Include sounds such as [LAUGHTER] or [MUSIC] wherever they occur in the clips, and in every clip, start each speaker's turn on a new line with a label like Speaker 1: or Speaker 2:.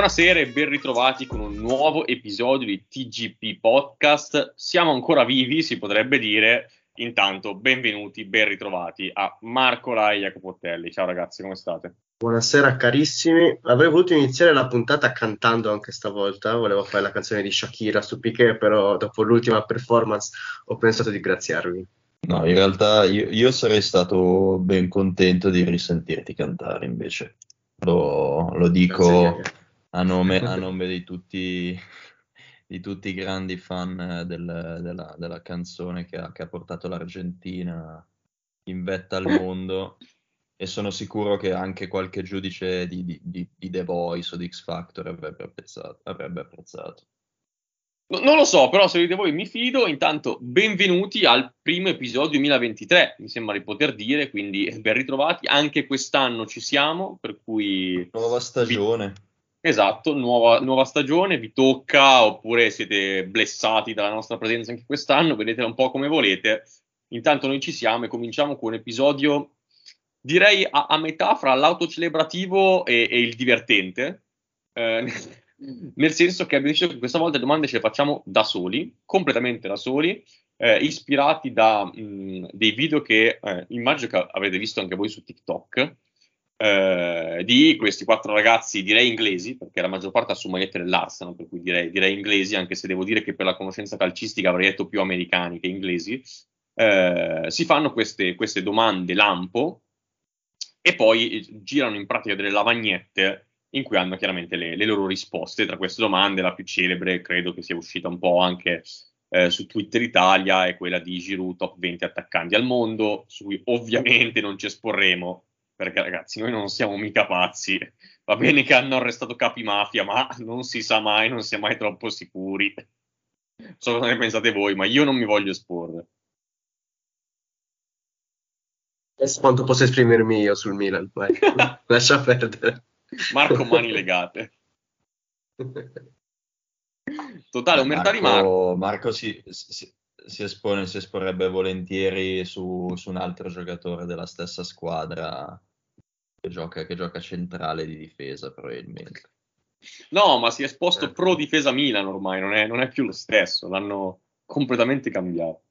Speaker 1: Buonasera e ben ritrovati con un nuovo episodio di TGP Podcast. Siamo ancora vivi, si potrebbe dire. Intanto, benvenuti, ben ritrovati a Marco Lai e Jacopo Ottelli. Ciao ragazzi, come state?
Speaker 2: Buonasera carissimi. Avrei voluto iniziare la puntata cantando anche stavolta. Volevo fare la canzone di Shakira su Piquet, però dopo l'ultima performance ho pensato di graziarvi.
Speaker 3: No, in realtà io, io sarei stato ben contento di risentirti cantare invece. Lo, lo dico a nome, a [LAUGHS] nome di, tutti, di, tutti, i grandi fan del, della, della, canzone che ha, che ha, portato l'Argentina in vetta al mondo e sono sicuro che anche qualche giudice di, di, di The Voice o di X Factor avrebbe apprezzato. Avrebbe apprezzato.
Speaker 1: Non lo so, però se dite voi mi fido. Intanto, benvenuti al primo episodio 2023, mi sembra di poter dire, quindi ben ritrovati. Anche quest'anno ci siamo, per cui...
Speaker 3: Nuova stagione.
Speaker 1: Vi Esatto, nuova, nuova, stagione, vi tocca oppure siete blessati dalla nostra presenza anche quest'anno, vedetela un po' come volete. Intanto noi ci siamo e cominciamo con un episodio, direi a, a metà fra l'autocelebrativo e, e il divertente, eh, nel senso che abbiamo deciso che questa volta le domande ce le facciamo da soli, completamente da soli, eh, ispirati da mh, dei video che eh, immagino che avrete visto anche voi su TikTok eh, di questi quattro ragazzi, direi inglesi, perché la maggior parte ha su magliette dell'Arsenal, per cui direi, direi, inglesi, anche se devo dire che per la conoscenza calcistica avrei detto più americani che inglesi, eh, si fanno queste, queste, domande lampo e poi girano in pratica delle lavagnette in cui hanno chiaramente le, le loro risposte. Tra queste domande la più celebre credo che sia uscita un po' anche eh, su Twitter Italia è quella di Giroud top 20 attaccanti al mondo, su cui ovviamente non ci esporremo perché ragazzi noi non siamo mica pazzi, va bene che hanno arrestato capi mafia, ma non si sa mai, non si è mai troppo sicuri. Non so cosa ne pensate voi, ma io non mi voglio esporre.
Speaker 2: Adesso quanto posso esprimermi io sul Milan, vai. [LAUGHS] lascia perdere.
Speaker 1: Marco Mani legate. Totale, omertà
Speaker 3: di
Speaker 1: Marco.
Speaker 3: Marco si, si, si, espone, si esporrebbe volentieri su, su un altro giocatore della stessa squadra che gioca, che gioca centrale di difesa probabilmente.
Speaker 1: No, ma si è esposto eh. pro difesa Milan ormai, non è, non è, più lo stesso, l'hanno completamente cambiato.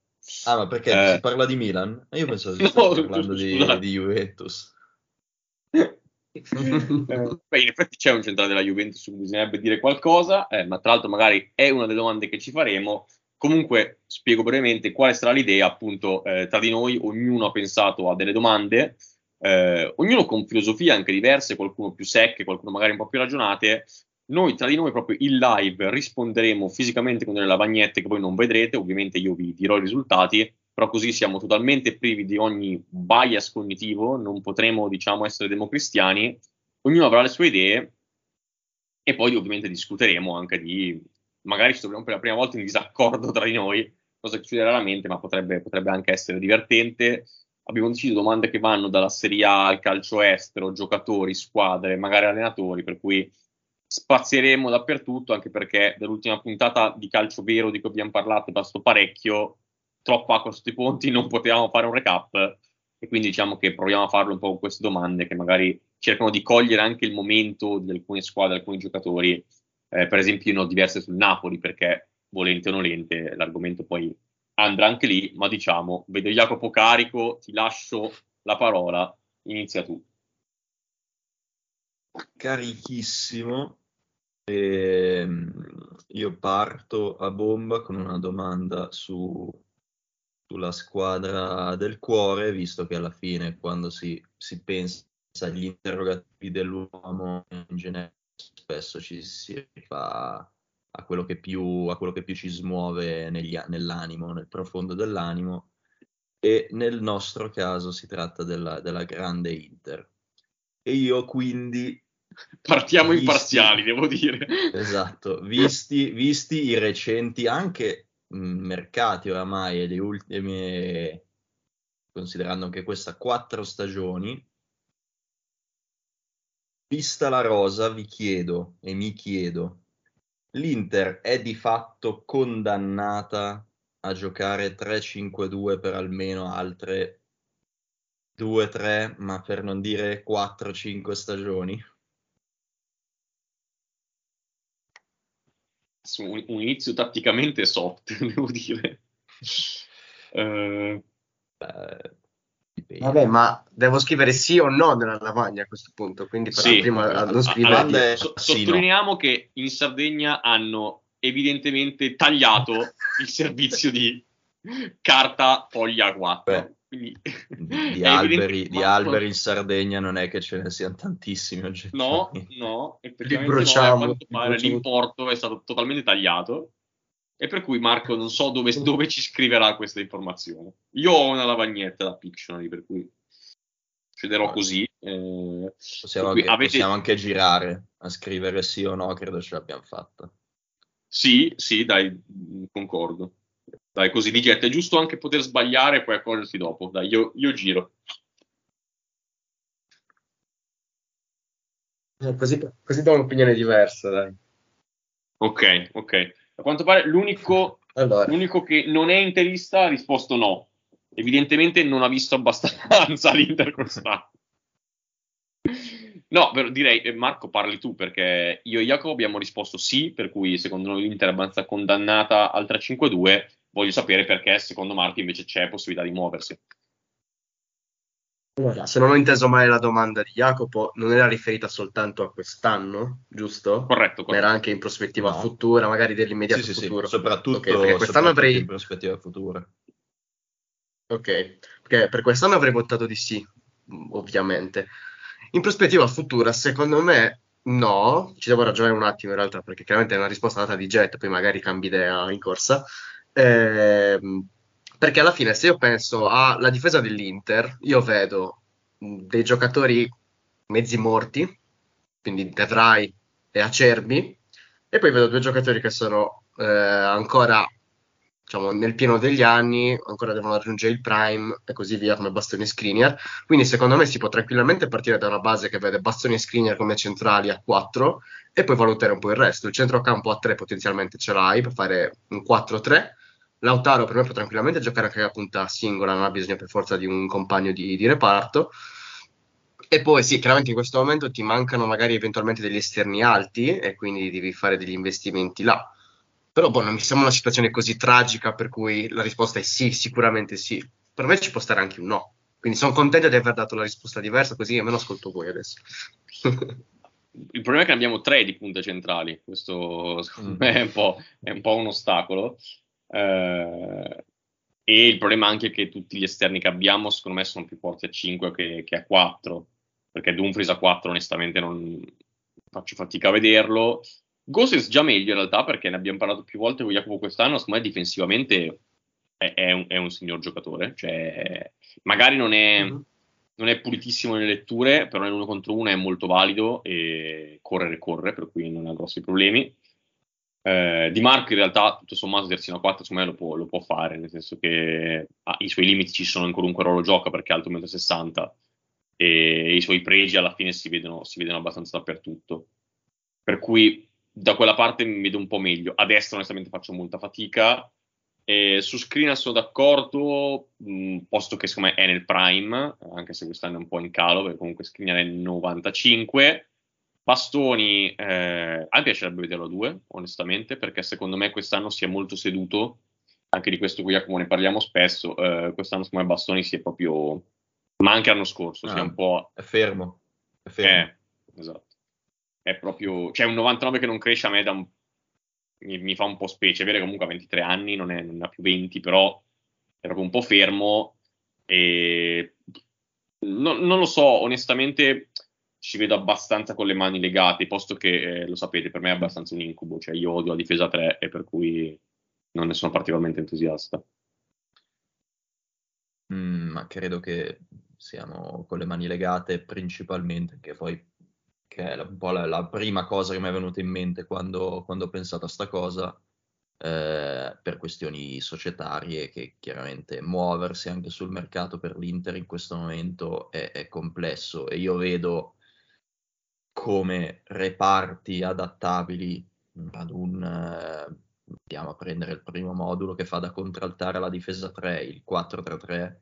Speaker 3: Ah, ma perché eh. si parla di Milan? Io pensavo che [LAUGHS] no, [LAUGHS] parlando di, di, Juventus. [LAUGHS]
Speaker 1: eh, beh, in effetti c'è un centrale della Juventus su cui bisognerebbe dire qualcosa, eh, ma tra l'altro magari è una delle domande che ci faremo. Comunque spiego brevemente quale sarà l'idea, appunto, eh, tra di noi ognuno ha pensato a delle domande eh, ognuno con filosofie anche diverse, qualcuno più secche, qualcuno magari un po' più ragionate. Noi tra di noi proprio in live risponderemo fisicamente con delle lavagnette che voi non vedrete, ovviamente io vi dirò i risultati, però così siamo totalmente privi di ogni bias cognitivo, non potremo diciamo essere democristiani, ognuno avrà le sue idee e poi ovviamente discuteremo anche di, magari ci troviamo per la prima volta in disaccordo tra di noi, cosa che succede raramente, ma potrebbe, potrebbe anche essere divertente. Abbiamo deciso domande che vanno dalla Serie A al calcio estero, giocatori, squadre, magari allenatori, per cui spazieremo dappertutto, anche perché dall'ultima puntata di calcio vero di cui abbiamo parlato è passato parecchio, troppa acqua sotto i ponti, non potevamo fare un recap e quindi diciamo che proviamo a farlo un po' con queste domande che magari cercano di cogliere anche il momento di alcune squadre, alcuni giocatori. Eh, per esempio, io diverse sul Napoli perché volente o nolente l'argomento poi andrà anche lì, ma diciamo, vedo Jacopo carico, ti lascio la parola, inizia tu.
Speaker 3: Carichissimo. Ehm, io parto a bomba con una domanda su, sulla squadra del cuore, visto che alla fine quando si, si pensa agli interrogativi dell'uomo in genere spesso ci si rifà a quello che più, a quello che più ci smuove negli, nell'animo, nel profondo dell'animo e nel nostro caso si tratta della, della grande Inter. E io quindi... [LAUGHS]
Speaker 1: Partiamo visti, imparziali, devo dire.
Speaker 3: Esatto, visti, visti i recenti anche mercati oramai e le ultime, considerando anche questa, quattro stagioni, vista la rosa, vi chiedo e mi chiedo L'Inter è di fatto condannata a giocare 3-5-2 per almeno altre 2-3, ma per non dire 4-5 stagioni?
Speaker 1: Un, un inizio tatticamente soft, [LAUGHS] devo dire.
Speaker 2: Uh, [LAUGHS] Beh, Vabbè, ma devo scrivere sì o no nella lavagna a questo punto, quindi
Speaker 1: sì. prima non scrivere. So, sottolineiamo no. che in Sardegna hanno evidentemente tagliato [LAUGHS] il servizio di carta foglia 4. Beh,
Speaker 3: quindi di, [LAUGHS] alberi, di alberi, in Sardegna non è che ce ne siano tantissimi oggetti.
Speaker 1: No, no, effettivamente no, a quanto pare l'importo è stato totalmente tagliato e per cui Marco non so dove, [LAUGHS] dove, ci scriverà questa informazione. Io ho una lavagnetta da Pictionary, per cui procederò così.
Speaker 3: Eh, possiamo, anche, avete... possiamo, anche, girare a scrivere sì o no, credo ce l'abbiamo fatta.
Speaker 1: Sì, sì, dai, concordo. Dai, così di getto. È giusto anche poter sbagliare e poi accorgersi dopo. Dai, io, io giro.
Speaker 2: Eh, così, così do un'opinione diversa, dai.
Speaker 1: Ok, ok. A quanto pare l'unico, allora. l'unico che non è interista ha risposto no. Evidentemente non ha visto abbastanza [LAUGHS] l'Inter quest'anno. No, però direi, eh, Marco, parli tu perché io e Jacopo abbiamo risposto sì, per cui secondo noi l'Inter è abbastanza condannata al 3-5-2. Voglio sapere perché secondo Marco invece c'è possibilità di muoversi.
Speaker 2: Allora, se non ho inteso male la domanda di Jacopo, non era riferita soltanto a quest'anno, giusto?
Speaker 1: Corretto, corretto.
Speaker 2: Era anche in prospettiva no. futura, magari dell'immediato sì, futuro.
Speaker 3: Sì, soprattutto, okay, perché quest'anno soprattutto avrei... in prospettiva futura.
Speaker 2: Ok, perché per quest'anno avrei votato di sì, ovviamente. In prospettiva futura, secondo me, no. Ci devo ragionare un attimo in realtà, perché chiaramente è una risposta data di jet, poi magari cambi idea in corsa. Eh, perché alla fine, se io penso alla difesa dell'Inter, io vedo dei giocatori mezzi morti, quindi De Vrij e Acerbi, e poi vedo due giocatori che sono eh, ancora diciamo, nel pieno degli anni, ancora devono raggiungere il prime e così via come Bastoni e Skriniar. Quindi secondo me si può tranquillamente partire da una base che vede Bastoni e Skriniar come centrali a 4 e poi valutare un po' il resto. Il centrocampo a 3 potenzialmente ce l'hai per fare un 4-3 Lautaro per me può tranquillamente giocare anche a punta singola, non ha bisogno per forza di un compagno di, di reparto. E poi sì, chiaramente in questo momento ti mancano magari eventualmente degli esterni alti e quindi devi fare degli investimenti là. Però boh, non mi sembra una situazione così tragica per cui la risposta è sì, sicuramente sì. Per me ci può stare anche un no. Quindi sono contento di aver dato la risposta diversa, così almeno ascolto voi adesso. [LAUGHS]
Speaker 1: il problema è che ne abbiamo tre di punte centrali, questo secondo me è un po', è un, po un ostacolo. Eh, e il problema anche è che tutti gli esterni che abbiamo, secondo me, sono più forti a 5 che, che a 4. Perché Dumfries a 4, onestamente, non faccio fatica a vederlo. Gosens già meglio in realtà, perché ne abbiamo parlato più volte con Jacopo quest'anno. Secondo me, difensivamente è, è, un, è un, signor giocatore. Cioè, magari non è, mm-hmm. non è pulitissimo nelle letture, però nell'uno contro uno è molto valido e correre corre, per cui non ha grossi problemi. Eh, di Marco in realtà tutto sommato terzino 4 secondo me lo può, lo può fare, nel senso che ah, i suoi limiti ci sono in qualunque ruolo gioca perché è alto 1,60 m e i suoi pregi alla fine si vedono, si vedono abbastanza dappertutto. Per cui da quella parte mi vedo un po' meglio. A destra onestamente faccio molta fatica. E su screen sono d'accordo, mh, posto che secondo me è nel prime, anche se quest'anno è un po' in calo, perché comunque screen è nel 95. Bastoni, eh, a me piacerebbe vederlo a due, onestamente, perché secondo me quest'anno si è molto seduto, anche di questo qui Jacomo ne parliamo spesso, eh, quest'anno secondo me Bastoni si è proprio, ma anche l'anno scorso, ah, si è un po'...
Speaker 3: È fermo, è fermo.
Speaker 1: Eh, esatto. È proprio, cioè un 99 che non cresce a me da un, mi, mi, fa un po' specie, è vero che comunque ha 23 anni, non, è, non ha più 20, però è proprio un po' fermo e... No, non lo so, onestamente ci vedo abbastanza con le mani legate, posto che, eh, lo sapete, per me è abbastanza un incubo, cioè io odio la difesa 3 e per cui non ne sono particolarmente entusiasta.
Speaker 3: Mm, ma credo che siamo con le mani legate principalmente, che poi che è un po' la, la, prima cosa che mi è venuta in mente quando, quando ho pensato a sta cosa, eh, per questioni societarie, che chiaramente muoversi anche sul mercato per l'Inter in questo momento è, è complesso e io vedo come reparti adattabili ad un... Eh, andiamo a prendere il primo modulo che fa da contraltare la difesa 3, il 4-3-3,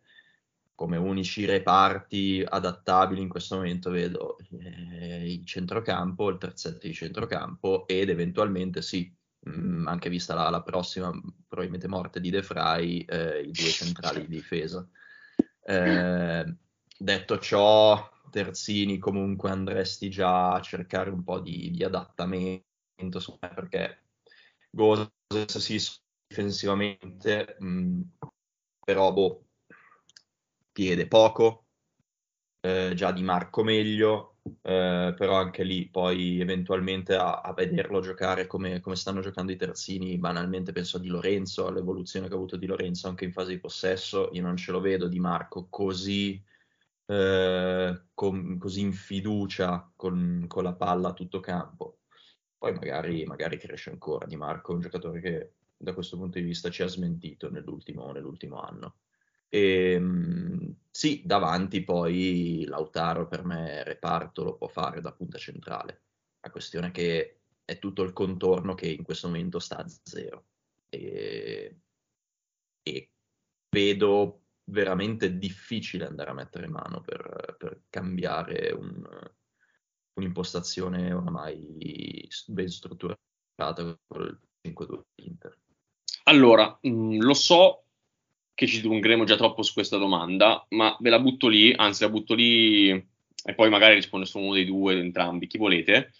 Speaker 3: come unici reparti adattabili in questo momento vedo eh, il centrocampo, il terzetto di centrocampo ed eventualmente sì, mh, mm, anche vista la, la, prossima probabilmente morte di De Frey, eh, i due centrali di difesa. Eh, detto ciò, terzini comunque andresti già a cercare un po' di, di adattamento perché Gozes sì difensivamente mh, mm, però boh, piede poco eh, già di Marco meglio eh, però anche lì poi eventualmente a, a vederlo giocare come, come, stanno giocando i terzini banalmente penso a Di Lorenzo all'evoluzione che ha avuto Di Lorenzo anche in fase di possesso io non ce lo vedo di Marco così eh, con, così in fiducia con, con, la palla a tutto campo. Poi magari, magari cresce ancora Di Marco, un giocatore che da questo punto di vista ci ha smentito nell'ultimo, nell'ultimo anno. E, ehm, sì, davanti poi Lautaro per me reparto lo può fare da punta centrale. La questione è che è tutto il contorno che in questo momento sta a zero. E, e vedo veramente difficile andare a mettere mano per, per cambiare un, un'impostazione oramai ben strutturata con il 5-2 Inter.
Speaker 1: Allora, mm, lo so che ci dilungheremo già troppo su questa domanda, ma ve la butto lì, anzi la butto lì e poi magari risponde solo uno dei due, entrambi, chi volete.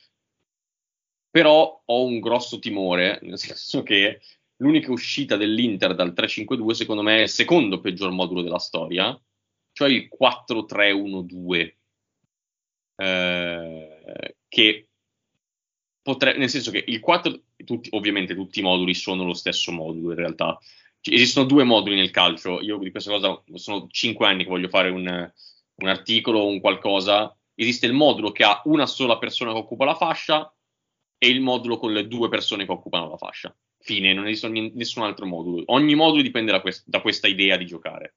Speaker 1: Però ho un grosso timore, nel senso che l'unica uscita dell'Inter dal 3-5-2 secondo me è il secondo peggior modulo della storia, cioè il 4-3-1-2, eh, che potrebbe, nel senso che il 4, tutti, ovviamente tutti i moduli sono lo stesso modulo in realtà, Ci, esistono due moduli nel calcio, io di questa cosa sono 5 anni che voglio fare un, un articolo o un qualcosa, esiste il modulo che ha una sola persona che occupa la fascia e il modulo con le due persone che occupano la fascia Fine, non esiste nessun altro modulo. Ogni modulo dipende da, quest- da questa idea di giocare.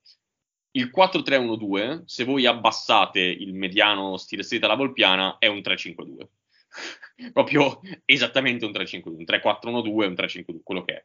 Speaker 1: Il 4-3-1-2, se voi abbassate il mediano stile stretta alla volpiana, è un 3-5-2. [LAUGHS] Proprio esattamente un 3-5-2, un 3-4-1-2, un 3-5-2, quello che è.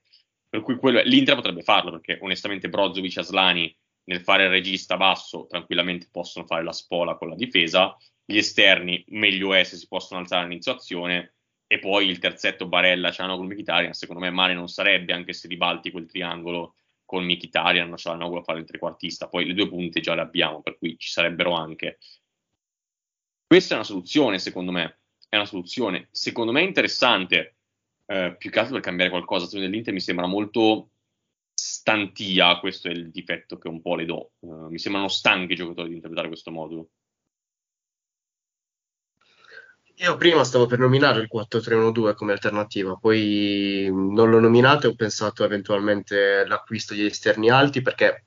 Speaker 1: Per cui quello è. l'Inter potrebbe farlo, perché onestamente Brozovic e Aslani nel fare il regista basso tranquillamente possono fare la spola con la difesa. Gli esterni, meglio è se si possono alzare all'inizio azione e poi il terzetto Barella Cianoglu Mkhitaryan secondo me male non sarebbe anche se ribalti quel triangolo con Mkhitaryan Cianoglu a fare il trequartista. Poi le due punte già le abbiamo per cui ci sarebbero anche. Questa è una soluzione secondo me. È una soluzione secondo me interessante. Eh, più che altro per cambiare qualcosa. dell'Inter mi sembra molto stantia. Questo è il difetto che un po' le do. Uh, mi sembrano stanchi i giocatori di interpretare questo modulo
Speaker 2: io prima stavo per nominare il 4-3-1-2 come alternativa, poi non l'ho nominato e ho pensato eventualmente all'acquisto di esterni alti perché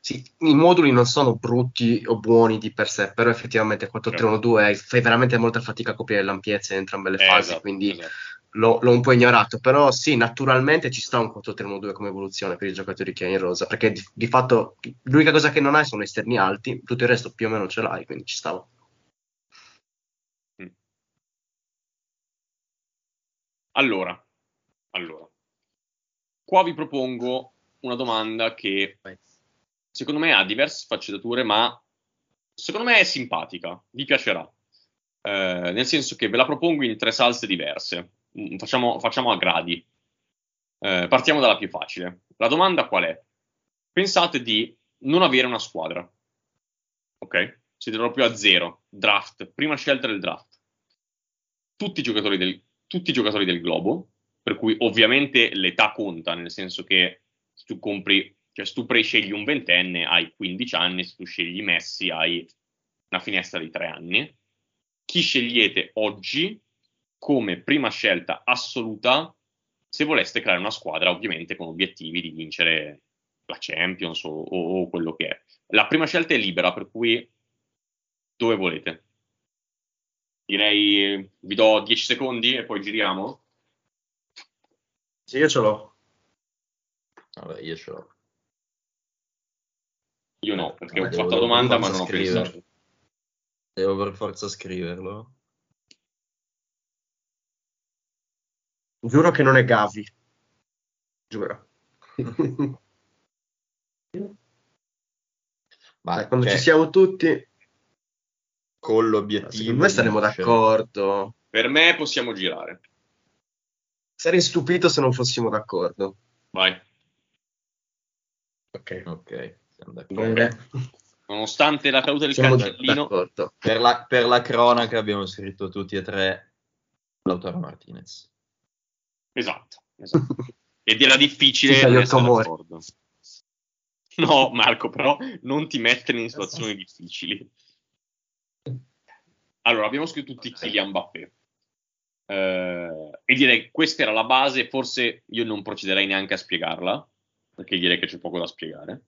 Speaker 2: sì, i moduli non sono brutti o buoni di per sé, però effettivamente 4-3-1-2 fai veramente molta fatica a coprire l'ampiezza in entrambe le fasi, esatto, quindi esatto. l'ho, l'ho un po' ignorato, però sì, naturalmente ci sta un 4-3-1-2 come evoluzione per i giocatori che hai in rosa, perché di, di fatto l'unica cosa che non hai sono esterni alti, tutto il resto più o meno ce l'hai, quindi ci stava.
Speaker 1: Allora, allora, qua vi propongo una domanda che secondo me ha diverse sfaccettature, ma secondo me è simpatica, vi piacerà. Eh, nel senso che ve la propongo in tre salse diverse. Mm, facciamo, facciamo a gradi. Eh, partiamo dalla più facile. La domanda qual è? Pensate di non avere una squadra. Ok? Siete proprio a zero. Draft, prima scelta del draft. Tutti i giocatori del, tutti i giocatori del globo, per cui ovviamente l'età conta, nel senso che se tu compri, cioè se tu prescegli un ventenne hai 15 anni, se tu scegli Messi hai una finestra di 3 anni. Chi scegliete oggi come prima scelta assoluta se voleste creare una squadra, ovviamente con obiettivi di vincere la Champions o, o, quello che è. La prima scelta è libera, per cui dove volete? Direi vi do 10 secondi e poi giriamo.
Speaker 2: Sì, io ce l'ho.
Speaker 3: Vabbè, io ce l'ho.
Speaker 1: Io no, perché
Speaker 3: Ah,
Speaker 1: ho fatto la domanda ma non ho
Speaker 3: scrivere.
Speaker 1: pensato.
Speaker 3: Devo per forza scriverlo.
Speaker 2: Giuro che non è Gavi. Giuro. [LAUGHS]
Speaker 3: Ma
Speaker 2: Dai, quando
Speaker 3: cioè,
Speaker 2: ci siamo tutti,
Speaker 3: con l'obiettivo.
Speaker 2: secondo me staremo
Speaker 3: di vincere.
Speaker 2: d'accordo.
Speaker 1: Per me possiamo girare.
Speaker 2: Sarei stupito se non fossimo d'accordo.
Speaker 1: Vai.
Speaker 2: Ok.
Speaker 3: Ok, siamo d'accordo.
Speaker 2: Bene.
Speaker 1: Nonostante la caduta del
Speaker 2: Siamo
Speaker 1: cancellino,
Speaker 2: d'accordo.
Speaker 3: Per la, per la cronaca abbiamo scritto tutti e tre Lautaro Martinez.
Speaker 1: esatto, esatto. [LAUGHS] Ed era difficile
Speaker 2: Sì,
Speaker 1: essere d'accordo. No, Marco, però non ti mettere in situazioni [LAUGHS] difficili. Allora, abbiamo scritto tutti Kylian Mbappé. Eh, e direi che questa era la base, forse io non procederei neanche a spiegarla, perché direi che c'è poco da spiegare.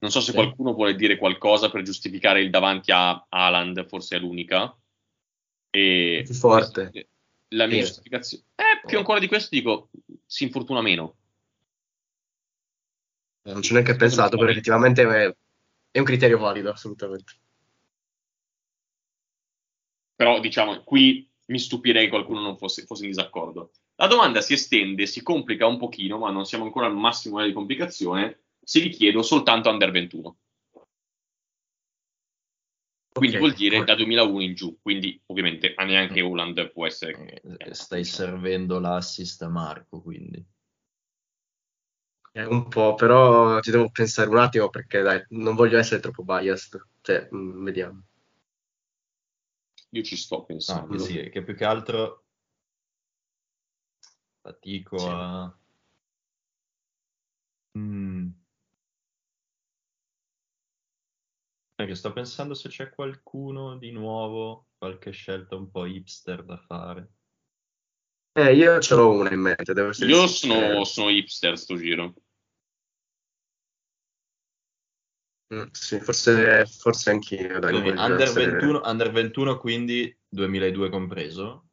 Speaker 1: Non so se
Speaker 3: Sì.
Speaker 1: qualcuno vuole dire qualcosa per giustificare il davanti a Haaland, forse è l'unica. E
Speaker 2: Più forte.
Speaker 1: La mia
Speaker 2: Sì.
Speaker 1: giustificazione. Eh, più ancora di questo dico, si infortuna meno.
Speaker 2: Non ci ho neanche pensato, però effettivamente è, è un criterio valido, assolutamente.
Speaker 1: Però diciamo, qui mi stupirei che qualcuno non fosse, fosse in disaccordo. La domanda si estende, si complica un pochino, ma non siamo ancora al massimo livello di complicazione. Se vi chiedo soltanto under 21. Quindi
Speaker 2: Ok.
Speaker 1: vuol dire da 2001 in giù. Quindi ovviamente neanche Holland può essere.
Speaker 3: Eh, Stai servendo l'assist a Marco, quindi.
Speaker 2: È un po', però ci devo pensare un attimo perché dai, non voglio essere troppo biased. Cioè, mm, vediamo.
Speaker 1: Io ci sto
Speaker 3: Ah,
Speaker 1: pensando.
Speaker 3: che sì, che più che altro fatico
Speaker 2: Sì.
Speaker 3: a... Mm. Perché sto pensando se c'è qualcuno di nuovo, qualche scelta un po' hipster da fare.
Speaker 2: Eh, io ce l'ho una in mente,
Speaker 1: Io sono, sono hipster sto giro.
Speaker 2: Mm, sì, forse, forse anch'io. Dai,
Speaker 3: Quindi under,
Speaker 2: essere-
Speaker 3: 21, under 21, quindi 2002 compreso?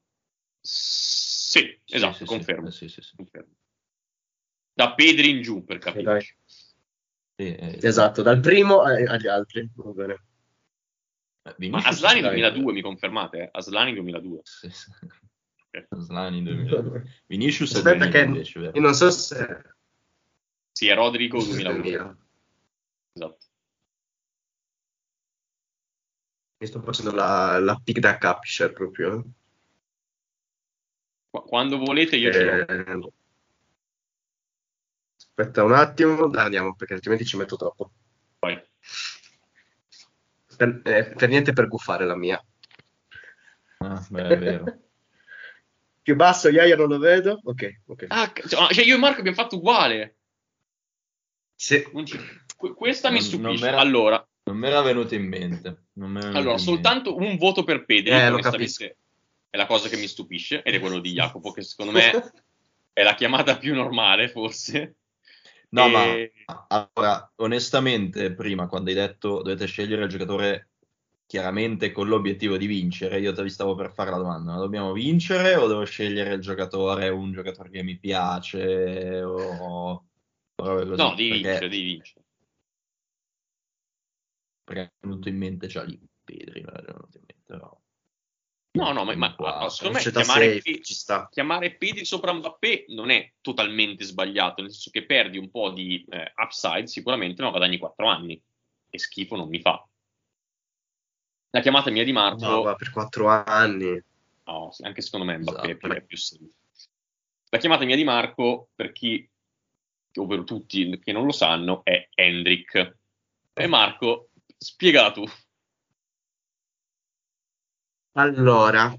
Speaker 1: Sì, esatto,
Speaker 3: sì, sì.
Speaker 1: confermo.
Speaker 3: Sì, sì, sì.
Speaker 1: confermo. Da Pedri in giù, per.
Speaker 3: Sì, eh,
Speaker 2: Esatto, dal primo agli altri. Va bene.
Speaker 3: eh,
Speaker 1: Ma Aslani
Speaker 2: dai.
Speaker 1: 2002, mi confermate? eh? Aslani 2002.
Speaker 3: Sì, sì.
Speaker 1: Ok.
Speaker 3: Aslani 2002. [LAUGHS] Vinicius è
Speaker 2: Aspetta
Speaker 3: 2000
Speaker 2: che
Speaker 3: vero?
Speaker 2: io non so se...
Speaker 1: Sì, è Rodrigo
Speaker 2: se è
Speaker 1: 2001.
Speaker 2: mio.
Speaker 1: Esatto.
Speaker 2: Mi sto facendo la, la pick da capture proprio.
Speaker 1: Qu- Quando volete io ce l'ho.
Speaker 2: Eh, Aspetta un attimo, dai, andiamo perché altrimenti ci metto troppo.
Speaker 1: Poi.
Speaker 2: Per, eh, per niente per guffare la mia.
Speaker 3: Ah, beh, è vero. [LAUGHS]
Speaker 2: Più basso, Iaia non lo vedo. Ok, ok.
Speaker 1: Ah, c- cioè io e Marco abbiamo fatto uguale.
Speaker 2: Sì.
Speaker 1: Non ci- que- Questa mi
Speaker 3: Non- non
Speaker 1: stupisce.
Speaker 3: m'era-
Speaker 1: Allora,
Speaker 3: Non mi era venuto in mente.
Speaker 1: Allora,
Speaker 3: in
Speaker 1: soltanto un voto per Pedri,
Speaker 2: Eh,
Speaker 1: onestamente è la cosa che mi stupisce, ed è quello di Jacopo, che secondo me [LAUGHS] è la chiamata più normale, forse.
Speaker 3: mente. No,
Speaker 1: E-
Speaker 3: ma allora, onestamente, prima quando hai detto dovete scegliere il giocatore chiaramente con l'obiettivo di vincere. Io vi stavo per fare la domanda: ma dobbiamo vincere o devo scegliere il giocatore, un giocatore che mi piace? O,
Speaker 1: così? No, di vincere, di vincere.
Speaker 3: Perché è venuto in mente già lì Pedri, è venuto in mente, no.
Speaker 1: No, no, ma, ma, ma secondo me chiamare, safe, P- chiamare Pedri sopra Mbappé non è totalmente sbagliato, nel senso che perdi un po' di eh, upside sicuramente, ma guadagni 4 anni. E schifo non mi fa. La chiamata mia di Marco...
Speaker 2: No, per 4 anni.
Speaker 1: No, anche secondo me Mbappé esatto. è più safe. La chiamata mia di Marco, per chi, ovvero tutti che non lo sanno, è Hendrik. E Marco, spiega tu.
Speaker 2: Allora,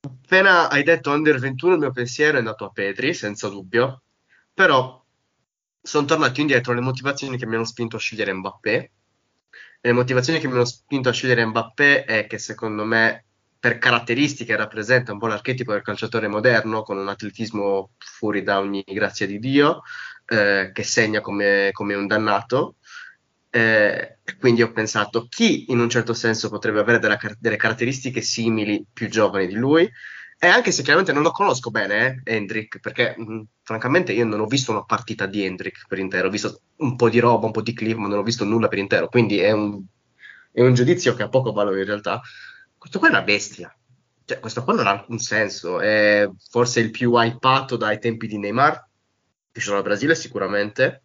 Speaker 2: appena hai detto under 21 il mio pensiero è andato a Petri, senza dubbio, però sono tornato indietro le motivazioni che mi hanno spinto a scegliere Mbappé. Le motivazioni che mi hanno spinto a scegliere Mbappé è che secondo me per caratteristiche rappresenta un po' l'archetipo del calciatore moderno con un atletismo fuori da ogni grazia di Dio, eh, che segna come, come un dannato eh, quindi ho pensato chi in un certo senso potrebbe avere delle, delle, caratteristiche simili più giovani di lui. E anche se chiaramente non lo conosco bene, eh, Hendrik, perché mh, mm, francamente io non ho visto una partita di Hendrik per intero, ho visto un po' di roba, un po' di clip, ma non ho visto nulla per intero, quindi è un, è un giudizio che ha poco valore in realtà. Questo qua è una bestia, cioè, questo qua non ha un senso, è forse il più hypato dai tempi di Neymar, che sono al Brasile sicuramente,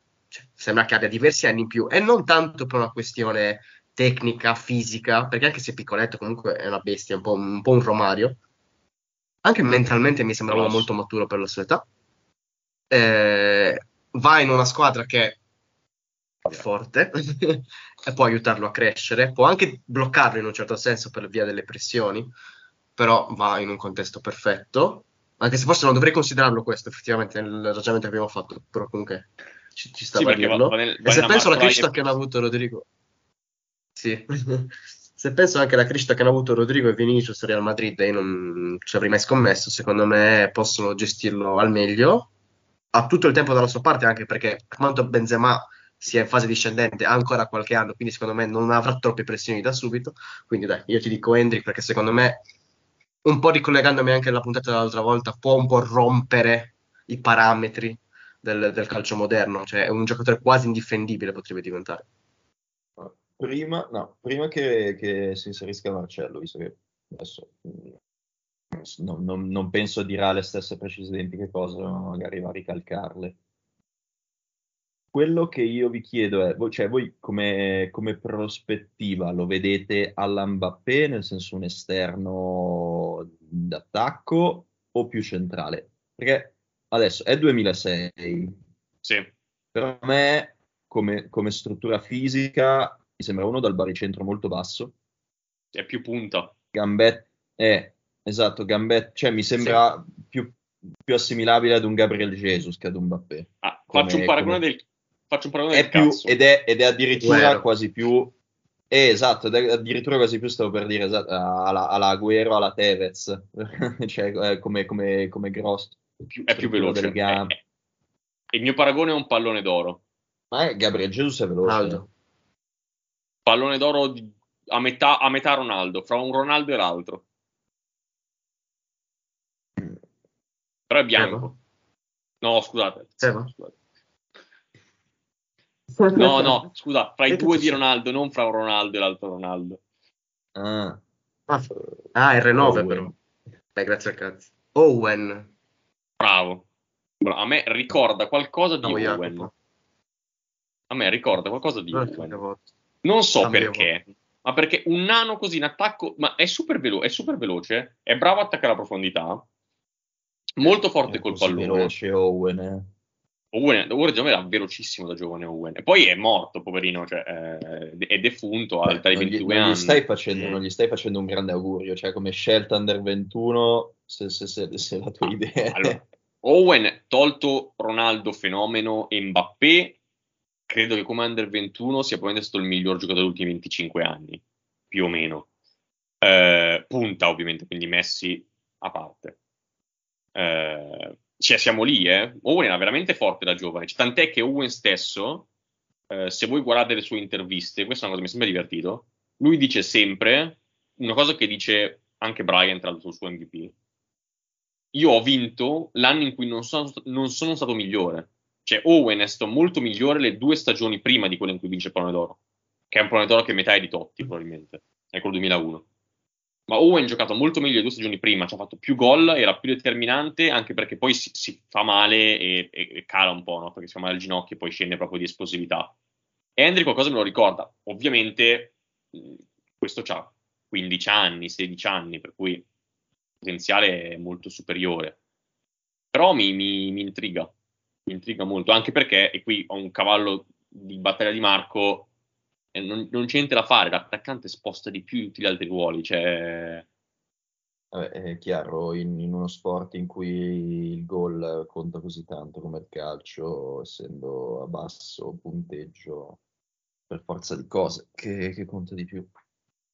Speaker 2: sembra che abbia diversi anni in più e non tanto per una questione tecnica, fisica, perché anche se piccoletto comunque è una bestia, un po' un, po un romario, anche mentalmente mi sembrava molto maturo per la sua età. Eh, va in una squadra che è forte [LAUGHS] e può aiutarlo a crescere, può anche bloccarlo in un certo senso per via delle pressioni, però va in un contesto perfetto, anche se forse non dovrei considerarlo questo effettivamente nel ragionamento che abbiamo fatto, però comunque ci, ci stava sì, a dirlo. Va, va nel, e se penso alla crescita che hanno avuto Rodrigo, sì. [LAUGHS] se penso anche alla crescita che hanno avuto Rodrigo e Vinicius Real Madrid, io non ci avrei mai scommesso. Secondo me possono gestirlo al meglio. Ha tutto il tempo dalla sua parte, anche perché per quanto Benzema sia in fase discendente ha ancora qualche anno, quindi secondo me non avrà troppe pressioni da subito. Quindi dai, io ti dico Hendrik perché secondo me, un po' ricollegandomi anche alla puntata dell'altra volta, può un po' rompere i parametri del, del, calcio moderno, cioè è un giocatore quasi indifendibile potrebbe diventare.
Speaker 3: Prima, no, prima che, che, si inserisca Marcello, visto che adesso mm, no, non, non, penso dirà le stesse precise identiche cose, magari va a ricalcarle. Quello che io vi chiedo è, cioè voi come, come prospettiva lo vedete all'Mbappé, nel senso un esterno d'attacco o più centrale? Perché adesso è 2006.
Speaker 1: Sì.
Speaker 3: Per me, come, come, struttura fisica, mi sembra uno dal baricentro molto basso.
Speaker 1: È più punta.
Speaker 3: Gambet, eh, esatto, Gambet, cioè mi sembra sì. più, più, assimilabile ad un Gabriel Jesus che ad un Bappé.
Speaker 1: Ah, come, faccio un paragone come... del faccio un paragone
Speaker 3: è più, ed, è, ed è addirittura Guero. quasi più eh, esatto, ed è addirittura quasi più stavo per dire esatto, alla, alla Agüero, alla Tevez, [LAUGHS] cioè eh, come, come, come grosso
Speaker 1: più, è più veloce. È, è, il mio paragone è un pallone d'oro.
Speaker 3: Ma è Gabriel Jesus è veloce. Aldo.
Speaker 1: Pallone d'oro di, a, metà, a metà Ronaldo, fra un Ronaldo e l'altro. Però è bianco. No, scusate.
Speaker 2: Scusate.
Speaker 1: No, no, scusa, fra i due di? Ronaldo, non fra un Ronaldo e l'altro Ronaldo.
Speaker 3: Ah,
Speaker 2: Ah, ah, R9
Speaker 3: Owen.
Speaker 2: però. Beh, grazie al cazzo. Owen.
Speaker 1: Bravo. Bra- A me ricorda qualcosa di
Speaker 2: No,
Speaker 1: Owen.
Speaker 2: Jacopo.
Speaker 1: A me ricorda qualcosa di
Speaker 2: Ah,
Speaker 1: Owen. Non so
Speaker 2: Cambia
Speaker 1: perché, ma perché un nano così in attacco, ma è super, velo- è super veloce, è bravo a attaccare a profondità, molto forte
Speaker 3: è
Speaker 1: col pallone.
Speaker 3: veloce Owen, eh.
Speaker 1: Owen, Owen già era velocissimo da giovane Owen. E poi è morto, poverino, cioè, eh, è defunto all'età di
Speaker 3: non, gli,
Speaker 1: 22
Speaker 3: non gli
Speaker 1: anni.
Speaker 3: stai facendo,
Speaker 2: Sì.
Speaker 3: non gli stai facendo un grande augurio, cioè come scelta under 21, se, se- se- se la tua idea è...
Speaker 1: Allora, Owen, tolto Ronaldo fenomeno e Mbappé, credo che come under 21 sia probabilmente stato il miglior giocatore degli ultimi 25 anni, più o meno. Eh, punta, ovviamente, quindi Messi a parte. Eh, cioè, siamo lì, eh. Owen era veramente forte da giovane, Cioè, tant'è che Owen stesso, eh, se voi guardate le sue interviste, questa è una cosa che mi sembra divertito, lui dice sempre una cosa che dice anche Brian tra l'altro sul suo MVP. Io ho vinto l'anno in cui non sono, non sono stato migliore. Cioè, Owen è stato molto migliore le due stagioni prima di quella in cui vince il pallone d'oro, che è un pallone d'oro che metà è di Totti, probabilmente, è quello 2001. Ma Owen ha giocato molto meglio le due stagioni prima, ci ha fatto più gol, era più determinante, anche perché poi si, si fa male e, e- cala un po', no? Perché si fa male al ginocchio e poi scende proprio di esplosività. Henry qualcosa me lo ricorda. Ovviamente questo ha 15 anni, 16 anni, per cui il potenziale è molto superiore. Però mi, mi- mi intriga, mi intriga molto, anche perché, e qui ho un cavallo di battaglia di Marco, non, non c'è niente da fare, l'attaccante sposta di più tutti gli altri ruoli, cioè...
Speaker 3: Vabbè, è chiaro, in, in uno sport in cui il gol conta così tanto come il calcio, essendo a basso punteggio, per forza di cose, che, che conta di più.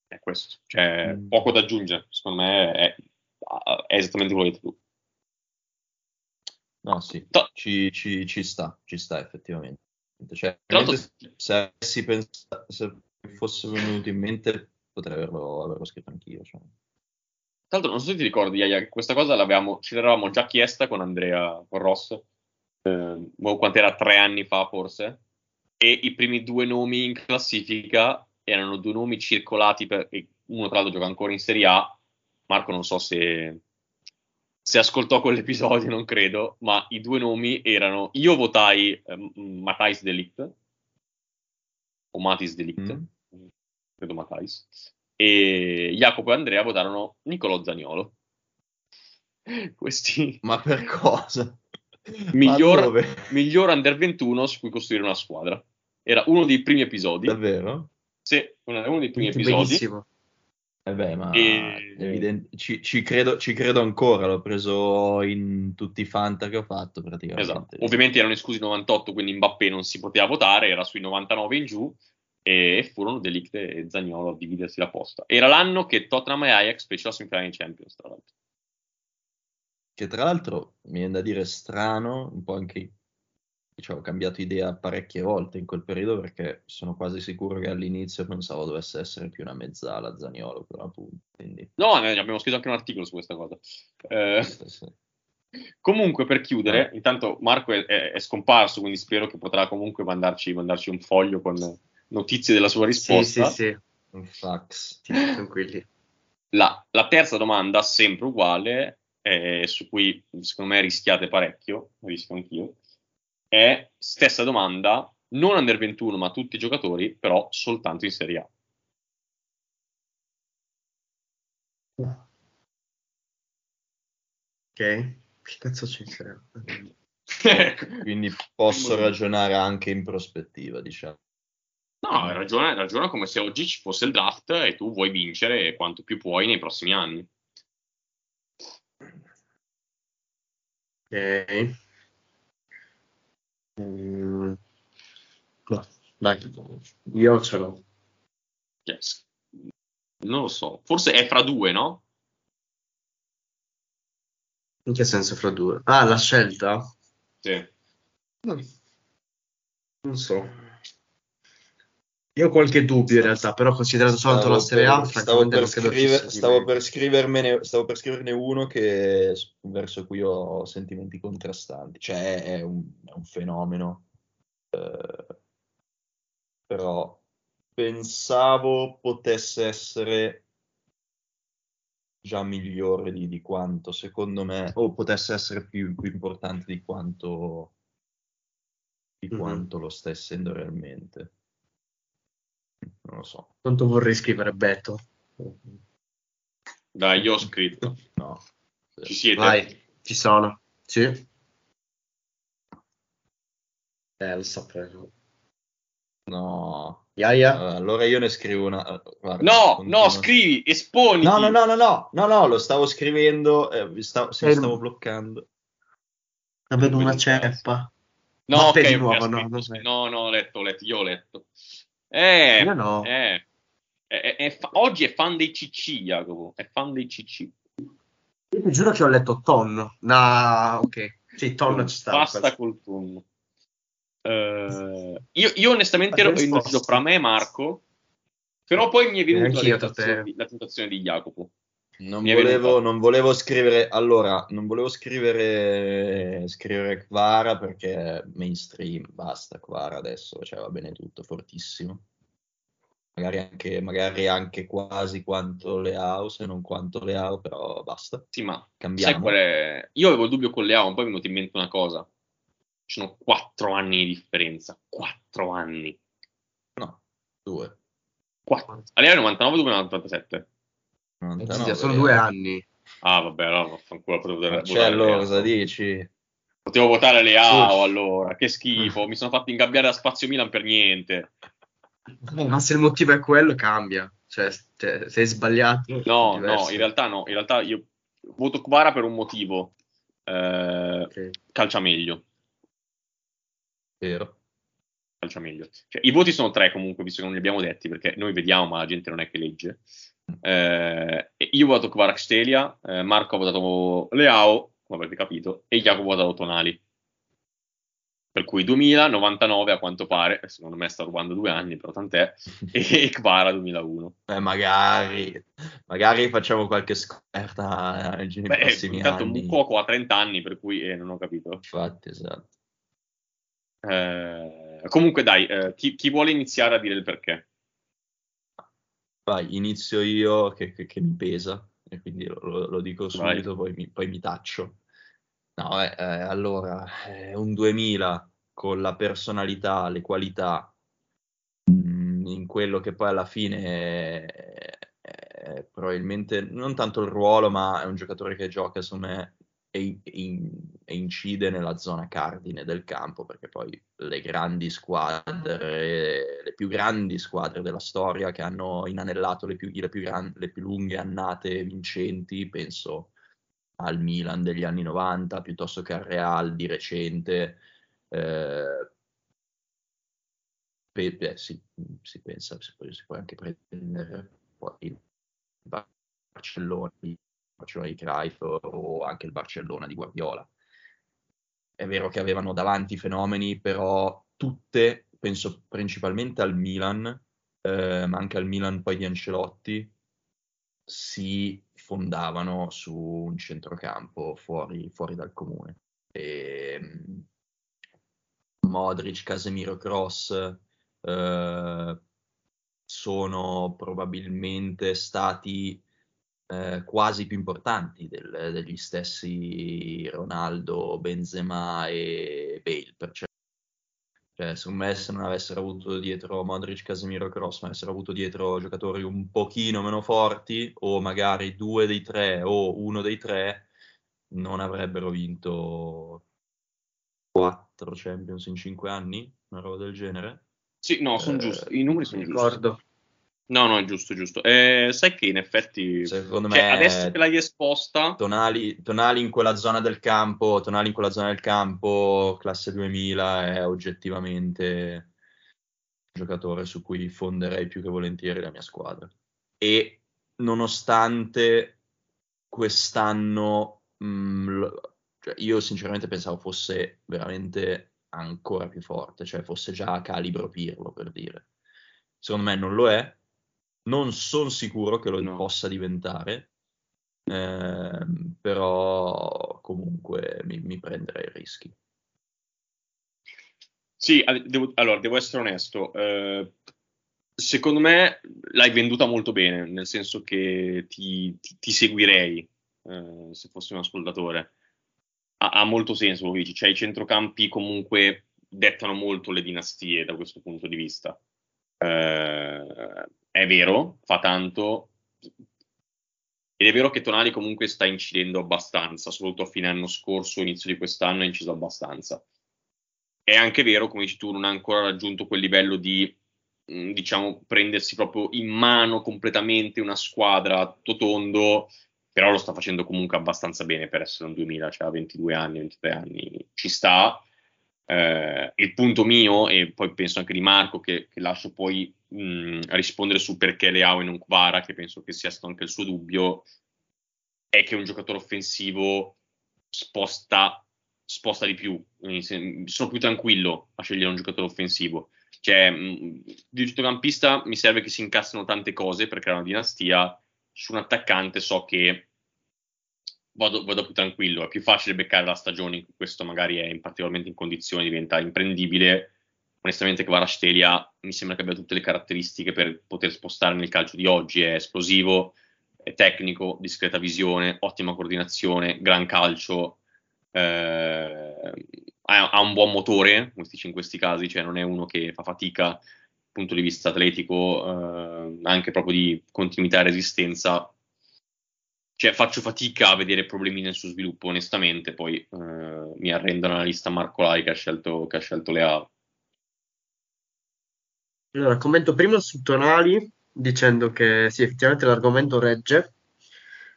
Speaker 1: è questo, cioè
Speaker 3: Mm.
Speaker 1: poco da aggiungere, secondo me è, è esattamente quello che hai detto tu.
Speaker 3: No, sì, ci, ci- ci sta, ci sta effettivamente. Cioè, se pensato, se fosse venuto in mente, potrei averlo, averlo scritto anch'io. Cioè.
Speaker 1: Tra l'altro non so se ti ricordi, che questa cosa l'avevamo, ce l'eravamo già chiesta con Andrea, con Ross, eh, boh, quant'era tre anni fa forse, e i primi due nomi in classifica erano due nomi circolati, per, uno tra l'altro gioca ancora in Serie A, Marco non so se, se ascoltò quell'episodio, non credo, ma i due nomi erano, io votai eh, Matthijs Delict, o Matis Delict,
Speaker 3: Mm.
Speaker 1: credo Matthijs, e Jacopo e Andrea votarono Nicolò Zagnolo. [LAUGHS] Questi
Speaker 3: Ma per cosa? [LAUGHS]
Speaker 1: Miglior, miglior under 21 su cui costruire una squadra. Era uno dei primi episodi.
Speaker 3: Davvero?
Speaker 1: Sì, uno uno dei primi episodi.
Speaker 2: Benissimo.
Speaker 3: Eh beh, ma
Speaker 1: E-
Speaker 3: evident- ci, ci credo, ci credo ancora, l'ho preso in tutti i fanta che ho fatto praticamente.
Speaker 1: Esatto. Ovviamente erano esclusi i 98, quindi Mbappé non si poteva votare, era sui 99 in giù e furono Delict e Zagnolo a dividersi la posta. Era l'anno che Tottenham e Ajax fecero la semifinale in Champions, tra l'altro.
Speaker 3: Che tra l'altro mi viene da dire strano, un po' anche diciamo, ho cambiato idea parecchie volte in quel periodo perché sono quasi sicuro che all'inizio pensavo dovesse essere più una mezzala Zaniolo per appunto. Quindi,
Speaker 1: No, ne abbiamo scritto anche un articolo su questa cosa. Eh,
Speaker 3: sì, sì.
Speaker 1: Comunque, per
Speaker 3: Eh.
Speaker 1: chiudere, intanto Marco è, è- è scomparso, quindi spero che potrà comunque mandarci, mandarci un foglio con notizie della sua
Speaker 2: Sì,
Speaker 1: risposta.
Speaker 2: sì, sì.
Speaker 3: un fax.
Speaker 2: Tranquilli.
Speaker 1: La, la terza domanda, sempre uguale, eh, su cui secondo me rischiate parecchio, rischio anch'io, è stessa domanda, non under 21, ma tutti i giocatori, però soltanto in Serie A.
Speaker 2: Ok. Che cazzo c'è in Serie A?
Speaker 3: Quindi posso ragionare anche in prospettiva, diciamo.
Speaker 1: No, ragiona, ragiona come se oggi ci fosse il draft e tu vuoi vincere quanto più puoi nei prossimi anni.
Speaker 2: Ok. Mm. No, dai. Io ce l'ho.
Speaker 1: Yes. Non lo so, forse è fra due, no?
Speaker 2: In che senso fra due? Ah, la scelta?
Speaker 1: Sì.
Speaker 2: Non so. Io ho qualche dubbio in realtà, però considerato soltanto la Serie A,
Speaker 3: stavo per, scriver- stavo per scrivermene, stavo per scriverne uno che, verso cui ho sentimenti contrastanti. Cioè, è un, è un fenomeno. eh, però pensavo potesse essere già migliore di, di quanto, secondo me, o potesse essere più, più importante di quanto, di
Speaker 2: Mhm.
Speaker 3: quanto lo sta essendo realmente. Non lo so.
Speaker 2: Quanto vorrei scrivere Beto?
Speaker 1: Dai, io ho scritto.
Speaker 3: No.
Speaker 1: Ci siete?
Speaker 2: Vai, ci sono. Sì. Eh, lo sapevo.
Speaker 3: No.
Speaker 2: Iaia?
Speaker 3: Allora io ne scrivo una. eh, guarda,
Speaker 1: No,
Speaker 3: continuo.
Speaker 1: no, scrivi, esponi.
Speaker 3: No, no, no, no, no, no, no, lo stavo scrivendo, eh, mi stavo, mi
Speaker 2: Eh,
Speaker 3: stavo bloccando.
Speaker 2: Avevo una ceppa.
Speaker 1: No, ok,
Speaker 2: nuovo, no,
Speaker 1: no, no, ho letto, ho letto, io ho letto. Eh,
Speaker 2: Io no.
Speaker 1: eh, è- è- fa- oggi è fan dei CC, Jacopo, è fan dei CC.
Speaker 2: Io ti giuro che ho letto Ton. No, ok. Sì, Ton ci sta.
Speaker 1: Basta col tonno. Eh, io, io onestamente ero indeciso fra me e Marco, però poi mi è venuta la tentazione, di, la tentazione di Jacopo.
Speaker 3: Non volevo, non volevo scrivere, allora, non volevo scrivere, scrivere Kvara perché mainstream, basta Kvara adesso, cioè va bene tutto, fortissimo. Magari anche, magari anche quasi quanto Leao, se non quanto Leao, però basta.
Speaker 1: Sì, ma
Speaker 3: Cambiamo.
Speaker 1: è? Io avevo il dubbio con Leao, poi mi è venuta in mente una cosa. Ci sono quattro anni di differenza. Quattro anni.
Speaker 3: No, due.
Speaker 1: Quattro. Leao è 99 2 97.
Speaker 3: 99,
Speaker 2: sono
Speaker 3: vero.
Speaker 2: due anni.
Speaker 1: Ah, vabbè, allora vaffanculo, potevo votare,
Speaker 3: C'è
Speaker 1: votare
Speaker 3: allora,
Speaker 1: Leao.
Speaker 3: cosa dici?
Speaker 1: Potevo votare Leao
Speaker 2: Sì.
Speaker 1: allora, che schifo, [LAUGHS] mi sono fatto ingabbiare da Spazio Milan per niente.
Speaker 2: Ma se il motivo è quello, cambia. Cioè, cioè, sei sbagliato.
Speaker 1: No, no, in realtà no, in realtà io voto Kvara per un motivo. Eh,
Speaker 2: Ok.
Speaker 1: calcia meglio,
Speaker 3: Vero.
Speaker 1: calcia meglio. Cioè, I voti sono tre comunque, visto che non li abbiamo detti, perché noi vediamo, ma la gente non è che legge. Eh, io ho votato Kvarakstelia, eh, Marco ha votato Leao, come avete capito, e Jacopo ha votato Tonali. Per cui 2000, 99 a quanto pare, secondo me sta rubando due anni, però tant'è, e Kvara 2001.
Speaker 3: Eh, magari, magari facciamo qualche scoperta nei
Speaker 1: Beh,
Speaker 3: prossimi
Speaker 1: intanto
Speaker 3: anni.
Speaker 1: Mukoko ha 30 anni, per cui eh, non ho capito.
Speaker 3: Infatti, esatto.
Speaker 1: Eh, comunque, dai, eh, chi, chi vuole iniziare a dire il perché?
Speaker 3: Vai, inizio io che, che- che mi pesa, e quindi lo, lo- dico subito, poi mi, poi mi taccio. No, eh, eh, allora, eh, un 2000 con la personalità, le qualità, mm, in quello che poi alla fine è, è probabilmente non tanto il ruolo, ma è un giocatore che gioca, secondo me, e, e- e incide nella zona cardine del campo, perché poi le grandi squadre, le più grandi squadre della storia che hanno inanellato le più, le più gran- le più lunghe annate vincenti, penso al Milan degli anni 90 piuttosto che al Real di recente. eh, pe- beh, si, si pensa, si può, si può anche prendere poi il Barcellona, Barcellona di Cruyff o anche il Barcellona di Guardiola. È vero che avevano davanti fenomeni, però tutte, penso principalmente al Milan, eh, ma anche al Milan poi di Ancelotti, si fondavano su un centrocampo fuori, fuori dal comune. E, mm, Modric, Casemiro, Cross eh, sono probabilmente stati eh, quasi più importanti del- degli stessi Ronaldo, Benzema e Bale. Perciò, cioè, secondo me, se non avessero avuto dietro Modric, Casemiro, Cross, ma avessero avuto dietro giocatori un pochino meno forti, o magari due dei tre o uno dei tre, non avrebbero vinto quattro Champions in cinque anni, una roba del genere.
Speaker 1: Sì, no, sono
Speaker 3: Eh,
Speaker 1: giusti, i numeri sono giusti.
Speaker 2: Ricordo.
Speaker 1: No, no, è giusto, giusto. Eh, sai che in effetti,
Speaker 3: Secondo
Speaker 1: cioè,
Speaker 3: me
Speaker 1: adesso che l'hai esposta,
Speaker 3: Tonali, Tonali in quella zona del campo, Tonali in quella zona del campo, classe 2000 è oggettivamente un giocatore su cui fonderei più che volentieri la mia squadra. E nonostante quest'anno, mh, lo- cioè, io sinceramente pensavo fosse veramente ancora più forte, cioè fosse già a calibro Pirlo per dire. Secondo me non lo è, non sono sicuro che lo
Speaker 1: No.
Speaker 3: possa diventare, ehm, però comunque mi, mi prenderei i rischi.
Speaker 1: Sì, devo- allora devo essere onesto. eh, secondo me l'hai venduta molto bene, nel senso che ti, ti- ti seguirei eh, se fossi un ascoltatore. Ha, ha molto senso quello che dici, cioè i centrocampi comunque dettano molto le dinastie da questo punto di vista. Eh, è vero, fa tanto, ed è vero che Tonali comunque sta incidendo abbastanza, soprattutto a fine anno scorso, inizio di quest'anno ha inciso abbastanza. È anche vero, come dici tu, non ha ancora raggiunto quel livello di, mh, diciamo, prendersi proprio in mano completamente una squadra a tutto tondo, però lo sta facendo comunque abbastanza bene per essere un 2000, cioè ha 22 anni, 23 anni, ci sta. Eh, il punto mio, e poi penso anche di Marco, che, che lascio poi mh, rispondere su perché Leao e non Kvara, che penso che sia stato anche il suo dubbio, è che un giocatore offensivo sposta, sposta di più. Sono più tranquillo a scegliere un giocatore offensivo. Cioè, mh, di un centrocampista mi serve che si incassino tante cose per creare una dinastia. Su un attaccante so che vado, vado più tranquillo, è più facile beccare la stagione in cui questo magari è in particolarmente in condizioni, diventa imprendibile. Onestamente Kvaratskhelia mi sembra che abbia tutte le caratteristiche per poter spostare nel calcio di oggi, è esplosivo, è tecnico, discreta visione, ottima coordinazione, gran calcio, eh, ha, un buon motore, in questi casi, cioè non è uno che fa fatica dal punto di vista atletico, eh, anche proprio di continuità e resistenza, cioè faccio fatica a vedere problemi nel suo sviluppo, onestamente. Poi eh, mi arrendo alla lista Marco Lai che ha scelto, che ha scelto Leao.
Speaker 2: Allora, commento prima su Tonali dicendo che sì, effettivamente l'argomento regge.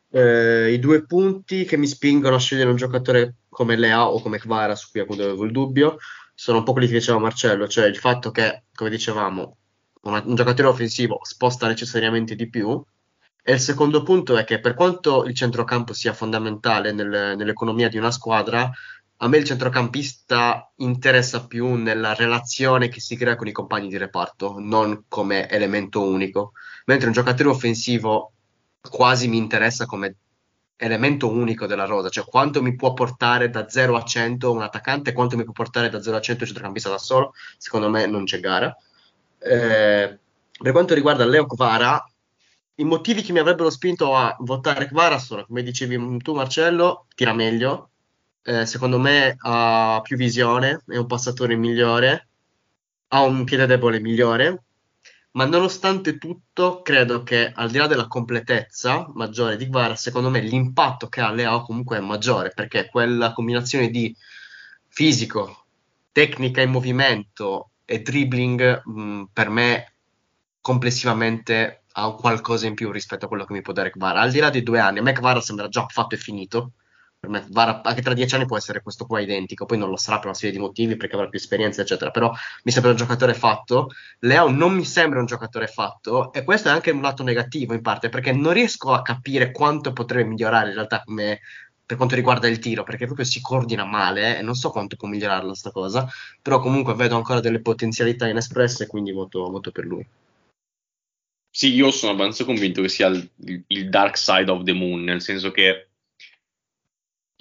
Speaker 2: Eh, I due punti che mi spingono a scegliere un giocatore come Lea o come Kvara, su cui appunto avevo il dubbio, sono un po' quelli che diceva Marcello, cioè il fatto che, come dicevamo, una- un giocatore offensivo sposta necessariamente di più. E il secondo punto è che per quanto il centrocampo sia fondamentale nel- nell'economia di una squadra, a me il centrocampista interessa più nella relazione che si crea con i compagni di reparto, non come elemento unico. Mentre un giocatore offensivo quasi mi interessa come elemento unico della rosa, cioè quanto mi può portare da 0 a 100 un attaccante, quanto mi può portare da 0 a 100 un centrocampista da solo, secondo me non c'è gara. Eh, per quanto riguarda Leo Kvara, i motivi che mi avrebbero spinto a votare Kvara sono, come dicevi tu Marcello, tira meglio, eh, secondo me ha più visione, è un passatore migliore, ha un piede debole migliore, ma nonostante tutto credo che al di là della completezza maggiore di Kvara, secondo me l'impatto che ha Leao comunque è maggiore, perché quella combinazione di fisico, tecnica in movimento e dribbling mh, per me complessivamente ha un qualcosa in più rispetto a quello che mi può dare Kvara. Al di là dei due anni, a me Kvara sembra già fatto e finito. Per me Kvara anche tra dieci anni può essere questo qua identico, poi non lo sarà per una serie di motivi perché avrà più esperienza, eccetera. Però mi sembra un giocatore fatto. Leo non mi sembra un giocatore fatto, e questo è anche un lato negativo in parte, perché non riesco a capire quanto potrebbe migliorare in realtà come per quanto riguarda il tiro, perché proprio si coordina male eh, e non so quanto può migliorarla sta cosa, però comunque vedo ancora delle potenzialità inespresse, quindi voto, voto per lui.
Speaker 1: Sì, io sono abbastanza convinto che sia il, il dark side of the moon, nel senso che